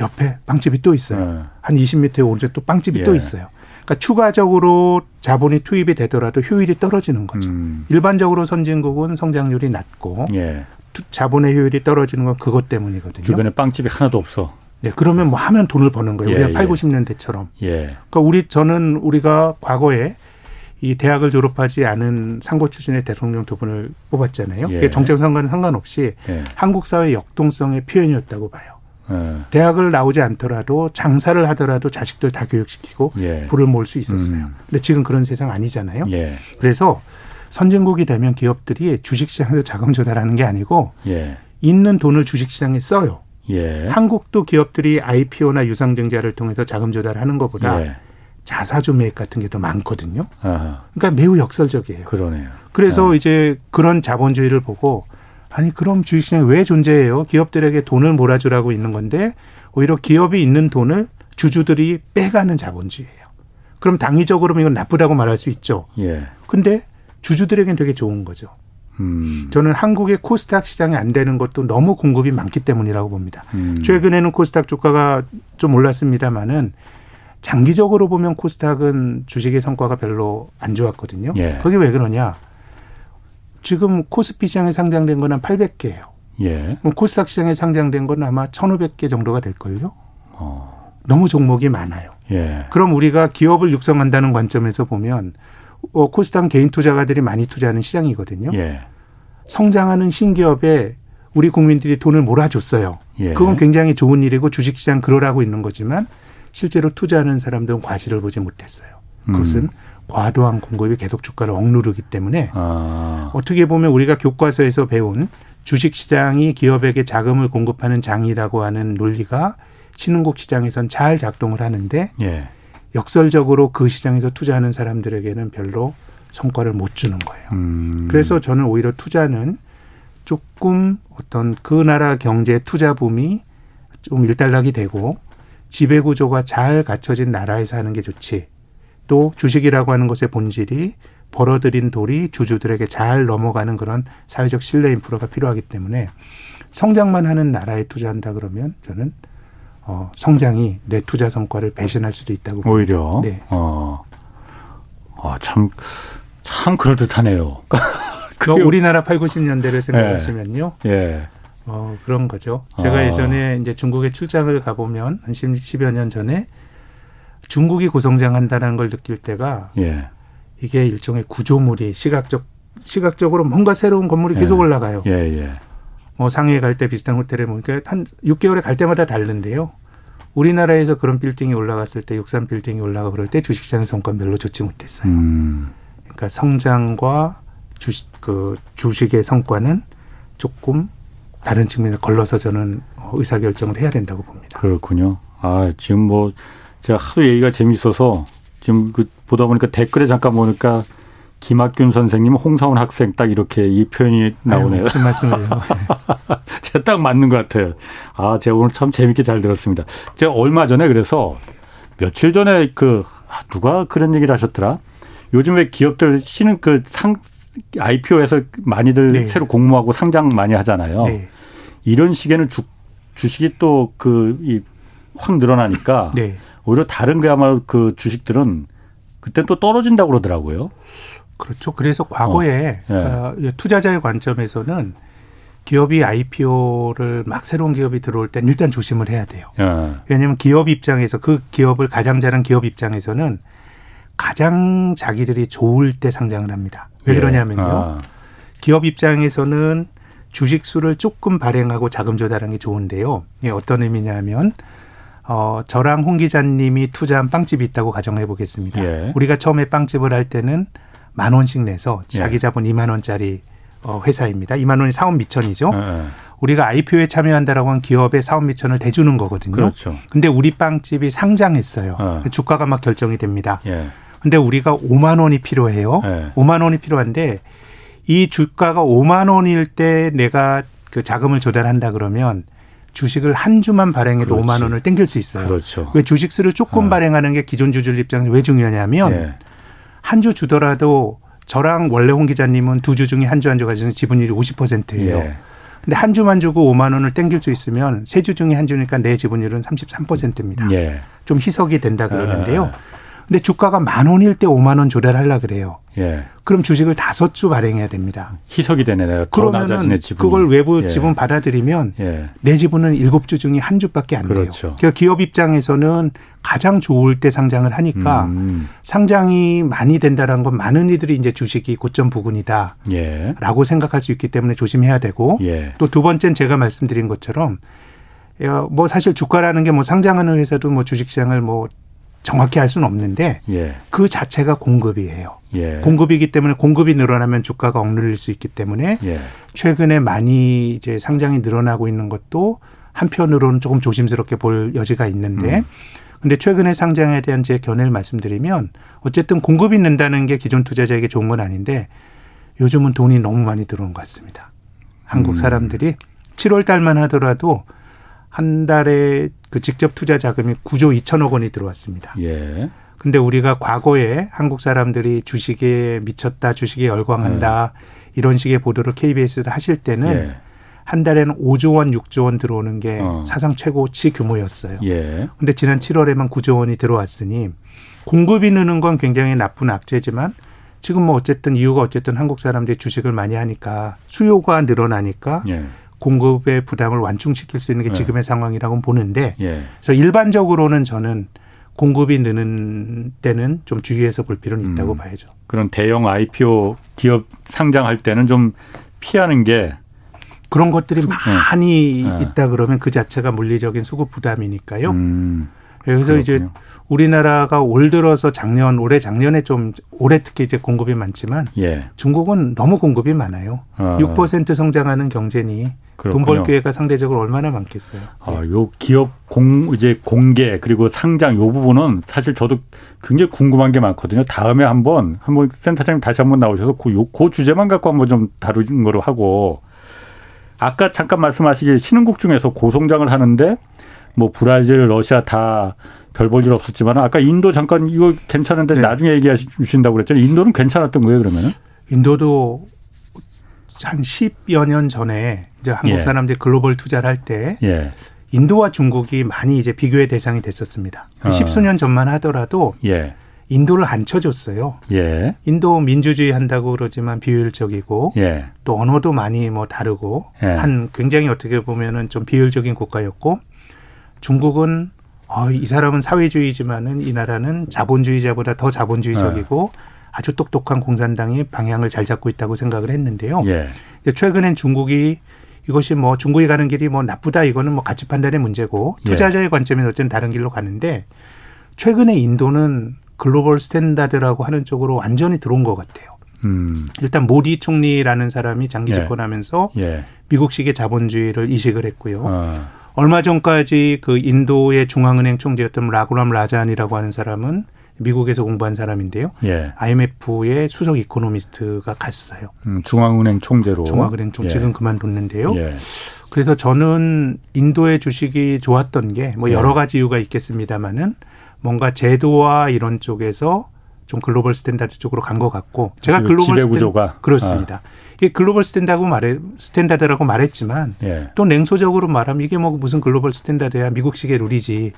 옆에 빵집이 또 있어요. 어. 한 20m 오른쪽 또 빵집이 예. 또 있어요. 그러니까 추가적으로 자본이 투입이 되더라도 효율이 떨어지는 거죠. 음. 일반적으로 선진국은 성장률이 낮고 예. 투- 자본의 효율이 떨어지는 건 그것 때문이거든요. 주변에 빵집이 하나도 없어. 네, 그러면 뭐 하면 돈을 버는 거예요. 예, 우리가 8, 예. 90년대처럼. 예. 그러니까 우리 저는 우리가 과거에 이 대학을 졸업하지 않은 상고 출신의 대통령 두 분을 뽑았잖아요. 예. 이게 정책 상관은 상관없이 예. 한국 사회 역동성의 표현이었다고 봐요. 어. 대학을 나오지 않더라도 장사를 하더라도 자식들 다 교육시키고 예. 부를 모을 수 있었어요. 음. 근데 지금 그런 세상 아니잖아요. 예. 그래서 선진국이 되면 기업들이 주식시장에서 자금 조달하는 게 아니고 예. 있는 돈을 주식시장에 써요. 예. 한국도 기업들이 IPO나 유상증자를 통해서 자금 조달하는 것보다 예. 자사주 매입 같은 게 더 많거든요. 아, 그러니까 매우 역설적이에요. 그러네요. 그래서 아. 이제 그런 자본주의를 보고 아니 그럼 주식시장이 왜 존재해요? 기업들에게 돈을 몰아주라고 있는 건데 오히려 기업이 있는 돈을 주주들이 빼가는 자본주의예요. 그럼 당위적으로는 이건 나쁘다고 말할 수 있죠. 예. 근데 주주들에겐 되게 좋은 거죠. 음. 저는 한국의 코스닥 시장이 안 되는 것도 너무 공급이 많기 때문이라고 봅니다. 음. 최근에는 코스닥 주가가 좀 올랐습니다만은 장기적으로 보면 코스닥은 주식의 성과가 별로 안 좋았거든요. 예. 그게 왜 그러냐? 지금 코스피 시장에 상장된 건 한 800개예요. 예. 그럼 코스닥 시장에 상장된 건 아마 1,500개 정도가 될 걸요. 어. 너무 종목이 많아요. 예. 그럼 우리가 기업을 육성한다는 관점에서 보면 어, 코스닥 개인 투자가들이 많이 투자하는 시장이거든요. 예. 성장하는 신기업에 우리 국민들이 돈을 몰아줬어요. 예. 그건 굉장히 좋은 일이고 주식시장 그러라고 있는 거지만 실제로 투자하는 사람들은 과실을 보지 못했어요. 그것은 음. 과도한 공급이 계속 주가를 억누르기 때문에 아. 어떻게 보면 우리가 교과서에서 배운 주식시장이 기업에게 자금을 공급하는 장이라고 하는 논리가 신흥국 시장에선 잘 작동을 하는데 예. 역설적으로 그 시장에서 투자하는 사람들에게는 별로 성과를 못 주는 거예요. 음. 그래서 저는 오히려 투자는 조금 어떤 그 나라 경제 투자 붐이 좀 일단락이 되고 지배 구조가 잘 갖춰진 나라에서 하는 게 좋지. 또 주식이라고 하는 것의 본질이 벌어들인 돌이 주주들에게 잘 넘어가는 그런 사회적 신뢰 인프라가 필요하기 때문에 성장만 하는 나라에 투자한다 그러면 저는 어, 성장이 내 투자 성과를 배신할 수도 있다고. 오히려. 네. 어. 아, 참, 참 그럴듯하네요. *laughs* 그 우리나라 8, 90년대를 생각하시면요. 예. 어, 그런 거죠. 제가 아. 예전에 이제 중국에 출장을 가보면 한 10, 10 여 년 전에 중국이 고성장한다는 걸 느낄 때가 예. 이게 일종의 구조물이 시각적 시각적으로 뭔가 새로운 건물이 계속 예. 올라가요. 예, 예. 뭐 상해 갈 때 비슷한 호텔에 보니까 한 6개월에 갈 때마다 다른데요. 우리나라에서 그런 빌딩이 올라갔을 때63 빌딩이 올라가 그럴 때 주식시장 성과 별로 좋지 못했어요. 음. 그러니까 성장과 주식 그 주식의 성과는 조금 다른 측면에 걸러서 저는 어, 의사 결정을 해야 된다고 봅니다. 그렇군요. 아, 지금 뭐, 제가 하도 얘기가 재밌어서 지금 그 보다 보니까 댓글에 잠깐 보니까 김학균 선생님, 홍사원 학생 딱 이렇게 이 표현이 나오네요. 아유, 무슨 말씀을요? *laughs* 제가 딱 맞는 것 같아요. 아, 제가 오늘 참 재밌게 잘 들었습니다. 제가 얼마 전에 그래서 며칠 전에 그 아, 누가 그런 얘기를 하셨더라. 요즘에 기업들 쉬는 그상 IPO에서 많이들 네. 새로 공모하고 상장 많이 하잖아요. 네. 이런 시기에는 주, 주식이 또 그 이 확 늘어나니까 *laughs* 네. 오히려 다른 그야말로 그 주식들은 그때 또 떨어진다고 그러더라고요. 그렇죠. 그래서 과거에 예. 어, 투자자의 관점에서는 기업이 IPO를 막 새로운 기업이 들어올 땐 일단 조심을 해야 돼요. 예. 왜냐하면 기업 입장에서 그 기업을 가장 잘한 기업 입장에서는 가장 자기들이 좋을 때 상장을 합니다. 왜 예. 그러냐면요. 아, 기업 입장에서는 주식 수를 조금 발행하고 자금 조달하는 게 좋은데요. 이게 어떤 의미냐면 어 저랑 홍 기자님이 투자한 빵집이 있다고 가정해 보겠습니다. 예. 우리가 처음에 빵집을 할 때는 만 원씩 내서 자기 예. 자본 2만 원짜리 어 회사입니다. 2만 원이 사업 미천이죠. 예, 예. 우리가 IPO에 참여한다라고 한 기업의 사업 미천을 대주는 거거든요. 그렇죠. 근데 우리 빵집이 상장했어요. 어. 주가가 막 결정이 됩니다. 예. 근데 우리가 5만 원이 필요해요. 예. 5만 원이 필요한데 이 주가가 5만 원일 때 내가 그 자금을 조달한다 그러면 주식을 한 주만 발행해도 그렇지. 5만 원을 땡길 수 있어요. 그렇죠. 왜 주식수를 조금 어. 발행하는 게 기존 주주들 입장에서 왜 중요하냐면 예. 한주 주더라도 저랑 원래 홍 기자님은 두 주 중에 한 주 한 주 가지고 지분율이 50%예요. 예. 근데 한 주만 주고 5만 원을 땡길 수 있으면 세 주 중에 한 주니까 내 지분율은 33%입니다. 예. 좀 희석이 된다 그러는데요. 예. 근데 주가가 만 원일 때 5만 원 조달하려 그래요. 예. 그럼 주식을 다섯 주 발행해야 됩니다. 희석이 되네. 내가 그러면은. 그걸 외부 예. 지분 받아들이면 예. 내 지분은 일곱 주 중에 한 주밖에 안 돼요. 그렇죠. 그러니까 기업 입장에서는 가장 좋을 때 상장을 하니까 음. 상장이 많이 된다는 건 많은 이들이 이제 주식이 고점 부근이다라고 예. 생각할 수 있기 때문에 조심해야 되고 예. 또두 번째는 제가 말씀드린 것처럼 어, 뭐 사실 주가라는 게 뭐 상장하는 회사도 뭐 주식시장을 뭐 정확히 할 수는 없는데 예. 그 자체가 공급이에요. 예. 공급이기 때문에 공급이 늘어나면 주가가 억눌릴 수 있기 때문에 예. 최근에 많이 이제 상장이 늘어나고 있는 것도 한편으로는 조금 조심스럽게 볼 여지가 있는데 음. 근데 최근에 상장에 대한 제 견해를 말씀드리면 어쨌든 공급이 는다는 게 기존 투자자에게 좋은 건 아닌데 요즘은 돈이 너무 많이 들어온 것 같습니다. 한국 음. 사람들이 7월 달만 하더라도 한 달에 그 직접 투자 자금이 9조 2천억 원이 들어왔습니다. 예. 근데 우리가 과거에 한국 사람들이 주식에 미쳤다, 주식에 열광한다 이런 식의 보도를 KBS에서 하실 때는 예. 한 달에는 5조 원, 6조 원 들어오는 게 어. 사상 최고치 규모였어요. 예. 근데 지난 7월에만 9조 원이 들어왔으니 공급이 느는 건 굉장히 나쁜 악재지만 지금 뭐 어쨌든 이유가 어쨌든 한국 사람들이 주식을 많이 하니까 수요가 늘어나니까 예. 공급의 부담을 완충시킬 수 있는 게 네. 지금의 상황이라고는 보는데 예. 그래서 일반적으로는 저는 공급이 느는 때는 좀 주의해서 볼 필요는 있다고 음. 봐야죠. 그런 대형 IPO 기업 상장할 때는 좀 피하는 게 그런 것들이 많이 네. 있다 그러면 그 자체가 물리적인 수급 부담이니까요. 음. 그래서 그렇군요. 이제 우리나라가 올 들어서 작년 올해 작년에 좀 올해 특히 이제 공급이 많지만 예. 중국은 너무 공급이 많아요. 어. 6% 성장하는 경제니 돈 벌 기회가 상대적으로 얼마나 많겠어요. 아, 요 기업 공 이제 공개 그리고 상장 요 부분은 사실 저도 굉장히 궁금한 게 많거든요. 다음에 한번 한번 센터장님 다시 한번 나오셔서 그, 요, 그 주제만 갖고 한번 좀 다루는 거로 하고 아까 잠깐 말씀하시길 신흥국 중에서 고성장을 하는데 뭐 브라질, 러시아 다 별 볼 일 없었지만 아까 인도 잠깐 이거 괜찮은데 네. 나중에 얘기해 주신다고 그랬잖아요. 인도는 괜찮았던 거예요, 그러면은? 인도도 한 10여 년 전에 이제 한국 예. 사람들이 글로벌 투자를 할때 예. 인도와 중국이 많이 이제 비교의 대상이 됐었습니다. 어. 십수년 전만 하더라도 예. 인도를 안 쳐줬어요. 예. 인도 민주주의 한다고 그러지만 비효율적이고 예. 또 언어도 많이 뭐 다르고 예. 한 굉장히 어떻게 보면은 좀 비효율적인 국가였고 중국은 어, 이 사람은 사회주의지만은 이 나라는 자본주의자보다 더 자본주의적이고 네. 아주 똑똑한 공산당이 방향을 잘 잡고 있다고 생각을 했는데요. 예. 최근엔 중국이 이것이 뭐 중국이 가는 길이 뭐 나쁘다 이거는 뭐 가치 판단의 문제고 예. 투자자의 예. 관점에서 어쨌든 다른 길로 가는데 최근에 인도는 global standard라고 하는 쪽으로 완전히 들어온 것 같아요. 음. 일단 모디 총리라는 사람이 장기 예. 집권하면서 예. 미국식의 자본주의를 이식을 했고요. 어. 얼마 전까지 그 인도의 중앙은행 총재였던 라구람 라잔이라고 하는 사람은 미국에서 공부한 사람인데요. 예. IMF의 수석 economist가 갔어요. 음, 중앙은행 총재로. 중앙은행 총 예. 지금 그만뒀는데요. 예. 그래서 저는 인도의 주식이 좋았던 게 뭐 여러 가지 이유가 있겠습니다만은 뭔가 제도와 이런 쪽에서 좀 global standard 쪽으로 간 것 같고 제가 global standard 그렇습니다. 아. 이게 global standard라고 말해 standard라고 말했지만 예. 또 냉소적으로 말하면 이게 뭐 무슨 global standard야 미국식의 룰이지라고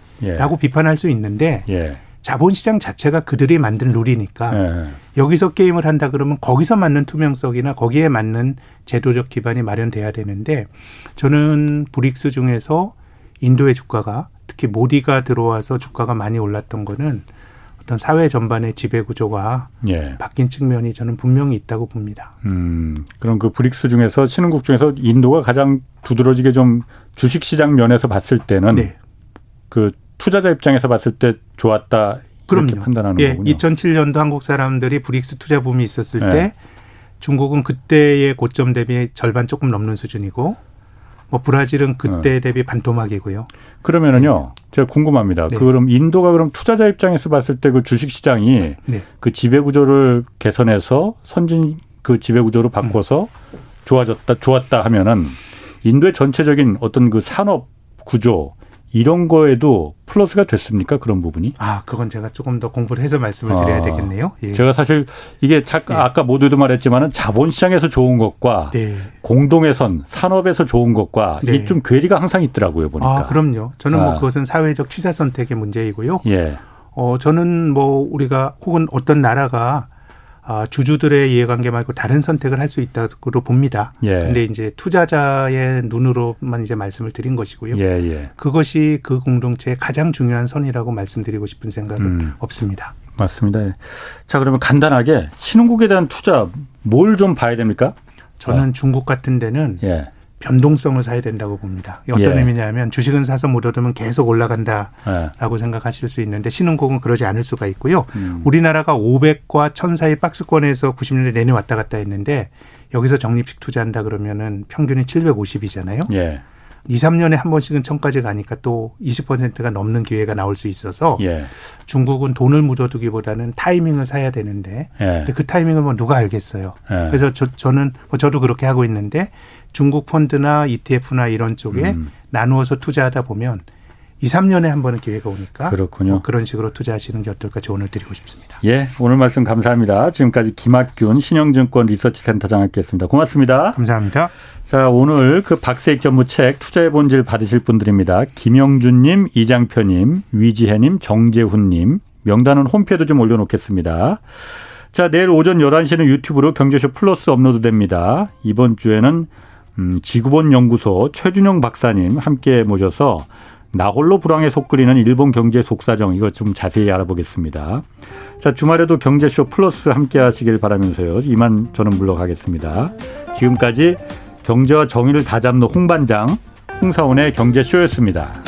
예. 비판할 수 있는데 예. 자본시장 자체가 그들이 만든 룰이니까 예. 여기서 게임을 한다 그러면 거기서 맞는 투명성이나 거기에 맞는 제도적 기반이 마련돼야 되는데 저는 브릭스 중에서 인도의 주가가 특히 모디가 들어와서 주가가 많이 올랐던 거는 어떤 사회 전반의 지배 구조가 예. 바뀐 측면이 저는 분명히 있다고 봅니다. 음, 그럼 그 브릭스 중에서 신흥국 중에서 인도가 가장 두드러지게 좀 주식 시장 면에서 봤을 때는 네. 그 투자자 입장에서 봤을 때 좋았다 이렇게 그럼요. 판단하는 예, 거군요. 2007년도 한국 사람들이 브릭스 투자 붐이 있었을 예. 때 중국은 그때의 고점 대비 절반 조금 넘는 수준이고 뭐 브라질은 그때 어. 대비 반토막이고요. 그러면은요, 제가 궁금합니다. 네. 그럼 인도가 그럼 투자자 입장에서 봤을 때 그 주식 시장이 네. 그 지배 구조를 개선해서 선진 그 지배 구조로 바꿔서 음. 좋아졌다, 좋았다 하면은 인도의 전체적인 어떤 그 산업 구조 이런 거에도 플러스가 됐습니까? 그런 부분이? 아, 그건 제가 조금 더 공부를 해서 말씀을 드려야 아, 되겠네요. 예. 제가 사실 이게 자, 예. 아까 모두도 말했지만은 자본시장에서 좋은 것과 네. 공동회선 산업에서 좋은 것과 네. 이게 좀 괴리가 항상 있더라고요 보니까. 아, 그럼요. 저는 뭐 아. 그것은 사회적 취사 선택의 문제이고요. 예. 어, 저는 뭐 우리가 혹은 어떤 나라가 아, 주주들의 이해관계 말고 다른 선택을 할 수 있다고 봅니다. 예. 근데 이제 투자자의 눈으로만 이제 말씀을 드린 것이고요. 예, 예. 그것이 그 공동체의 가장 중요한 선이라고 말씀드리고 싶은 생각은 음. 없습니다. 맞습니다. 자, 그러면 간단하게 신흥국에 대한 투자 뭘 좀 봐야 됩니까? 저는 어. 중국 같은 데는 예. 변동성을 사야 된다고 봅니다. 어떤 예. 의미냐면 주식은 사서 묻어두면 계속 올라간다라고 예. 생각하실 수 있는데 신흥국은 그러지 않을 수가 있고요. 음. 우리나라가 500과 1000 사이 박스권에서 90년대 내내 왔다 갔다 했는데 여기서 적립식 투자한다 그러면은 평균이 750이잖아요. 예. 2, 3년에 한 번씩은 천까지 가니까 또 20%가 넘는 기회가 나올 수 있어서 예. 중국은 돈을 묻어두기보다는 타이밍을 사야 되는데 예. 근데 그 타이밍을 뭐 누가 알겠어요. 예. 그래서 저, 저는 뭐 저도 그렇게 하고 있는데 중국 펀드나 ETF나 이런 쪽에 음. 나누어서 투자하다 보면 2, 3년에 한 번은 기회가 오니까 그렇군요. 뭐 그런 식으로 투자하시는 게 어떨까 조언을 드리고 싶습니다. 예, 오늘 말씀 감사합니다. 지금까지 김학균 신영증권 리서치센터장 함께했습니다. 고맙습니다. 감사합니다. 자, 오늘 그 박세익 전무 책 투자의 본질 받으실 분들입니다. 김영준님, 이장표님, 위지혜님, 정재훈님 명단은 홈페이지도 좀 올려놓겠습니다. 자, 내일 오전 11시는 유튜브로 경제쇼 플러스 업로드됩니다. 이번 주에는 음, 지구본 연구소 최준영 박사님 함께 모셔서 나홀로 불황에 속 끓이는 일본 경제 속사정 이것 좀 자세히 알아보겠습니다. 자 주말에도 경제쇼 플러스 함께 하시길 바라면서요. 이만 저는 물러가겠습니다. 지금까지 경제와 정의를 다잡는 홍반장 홍사원의 경제쇼였습니다.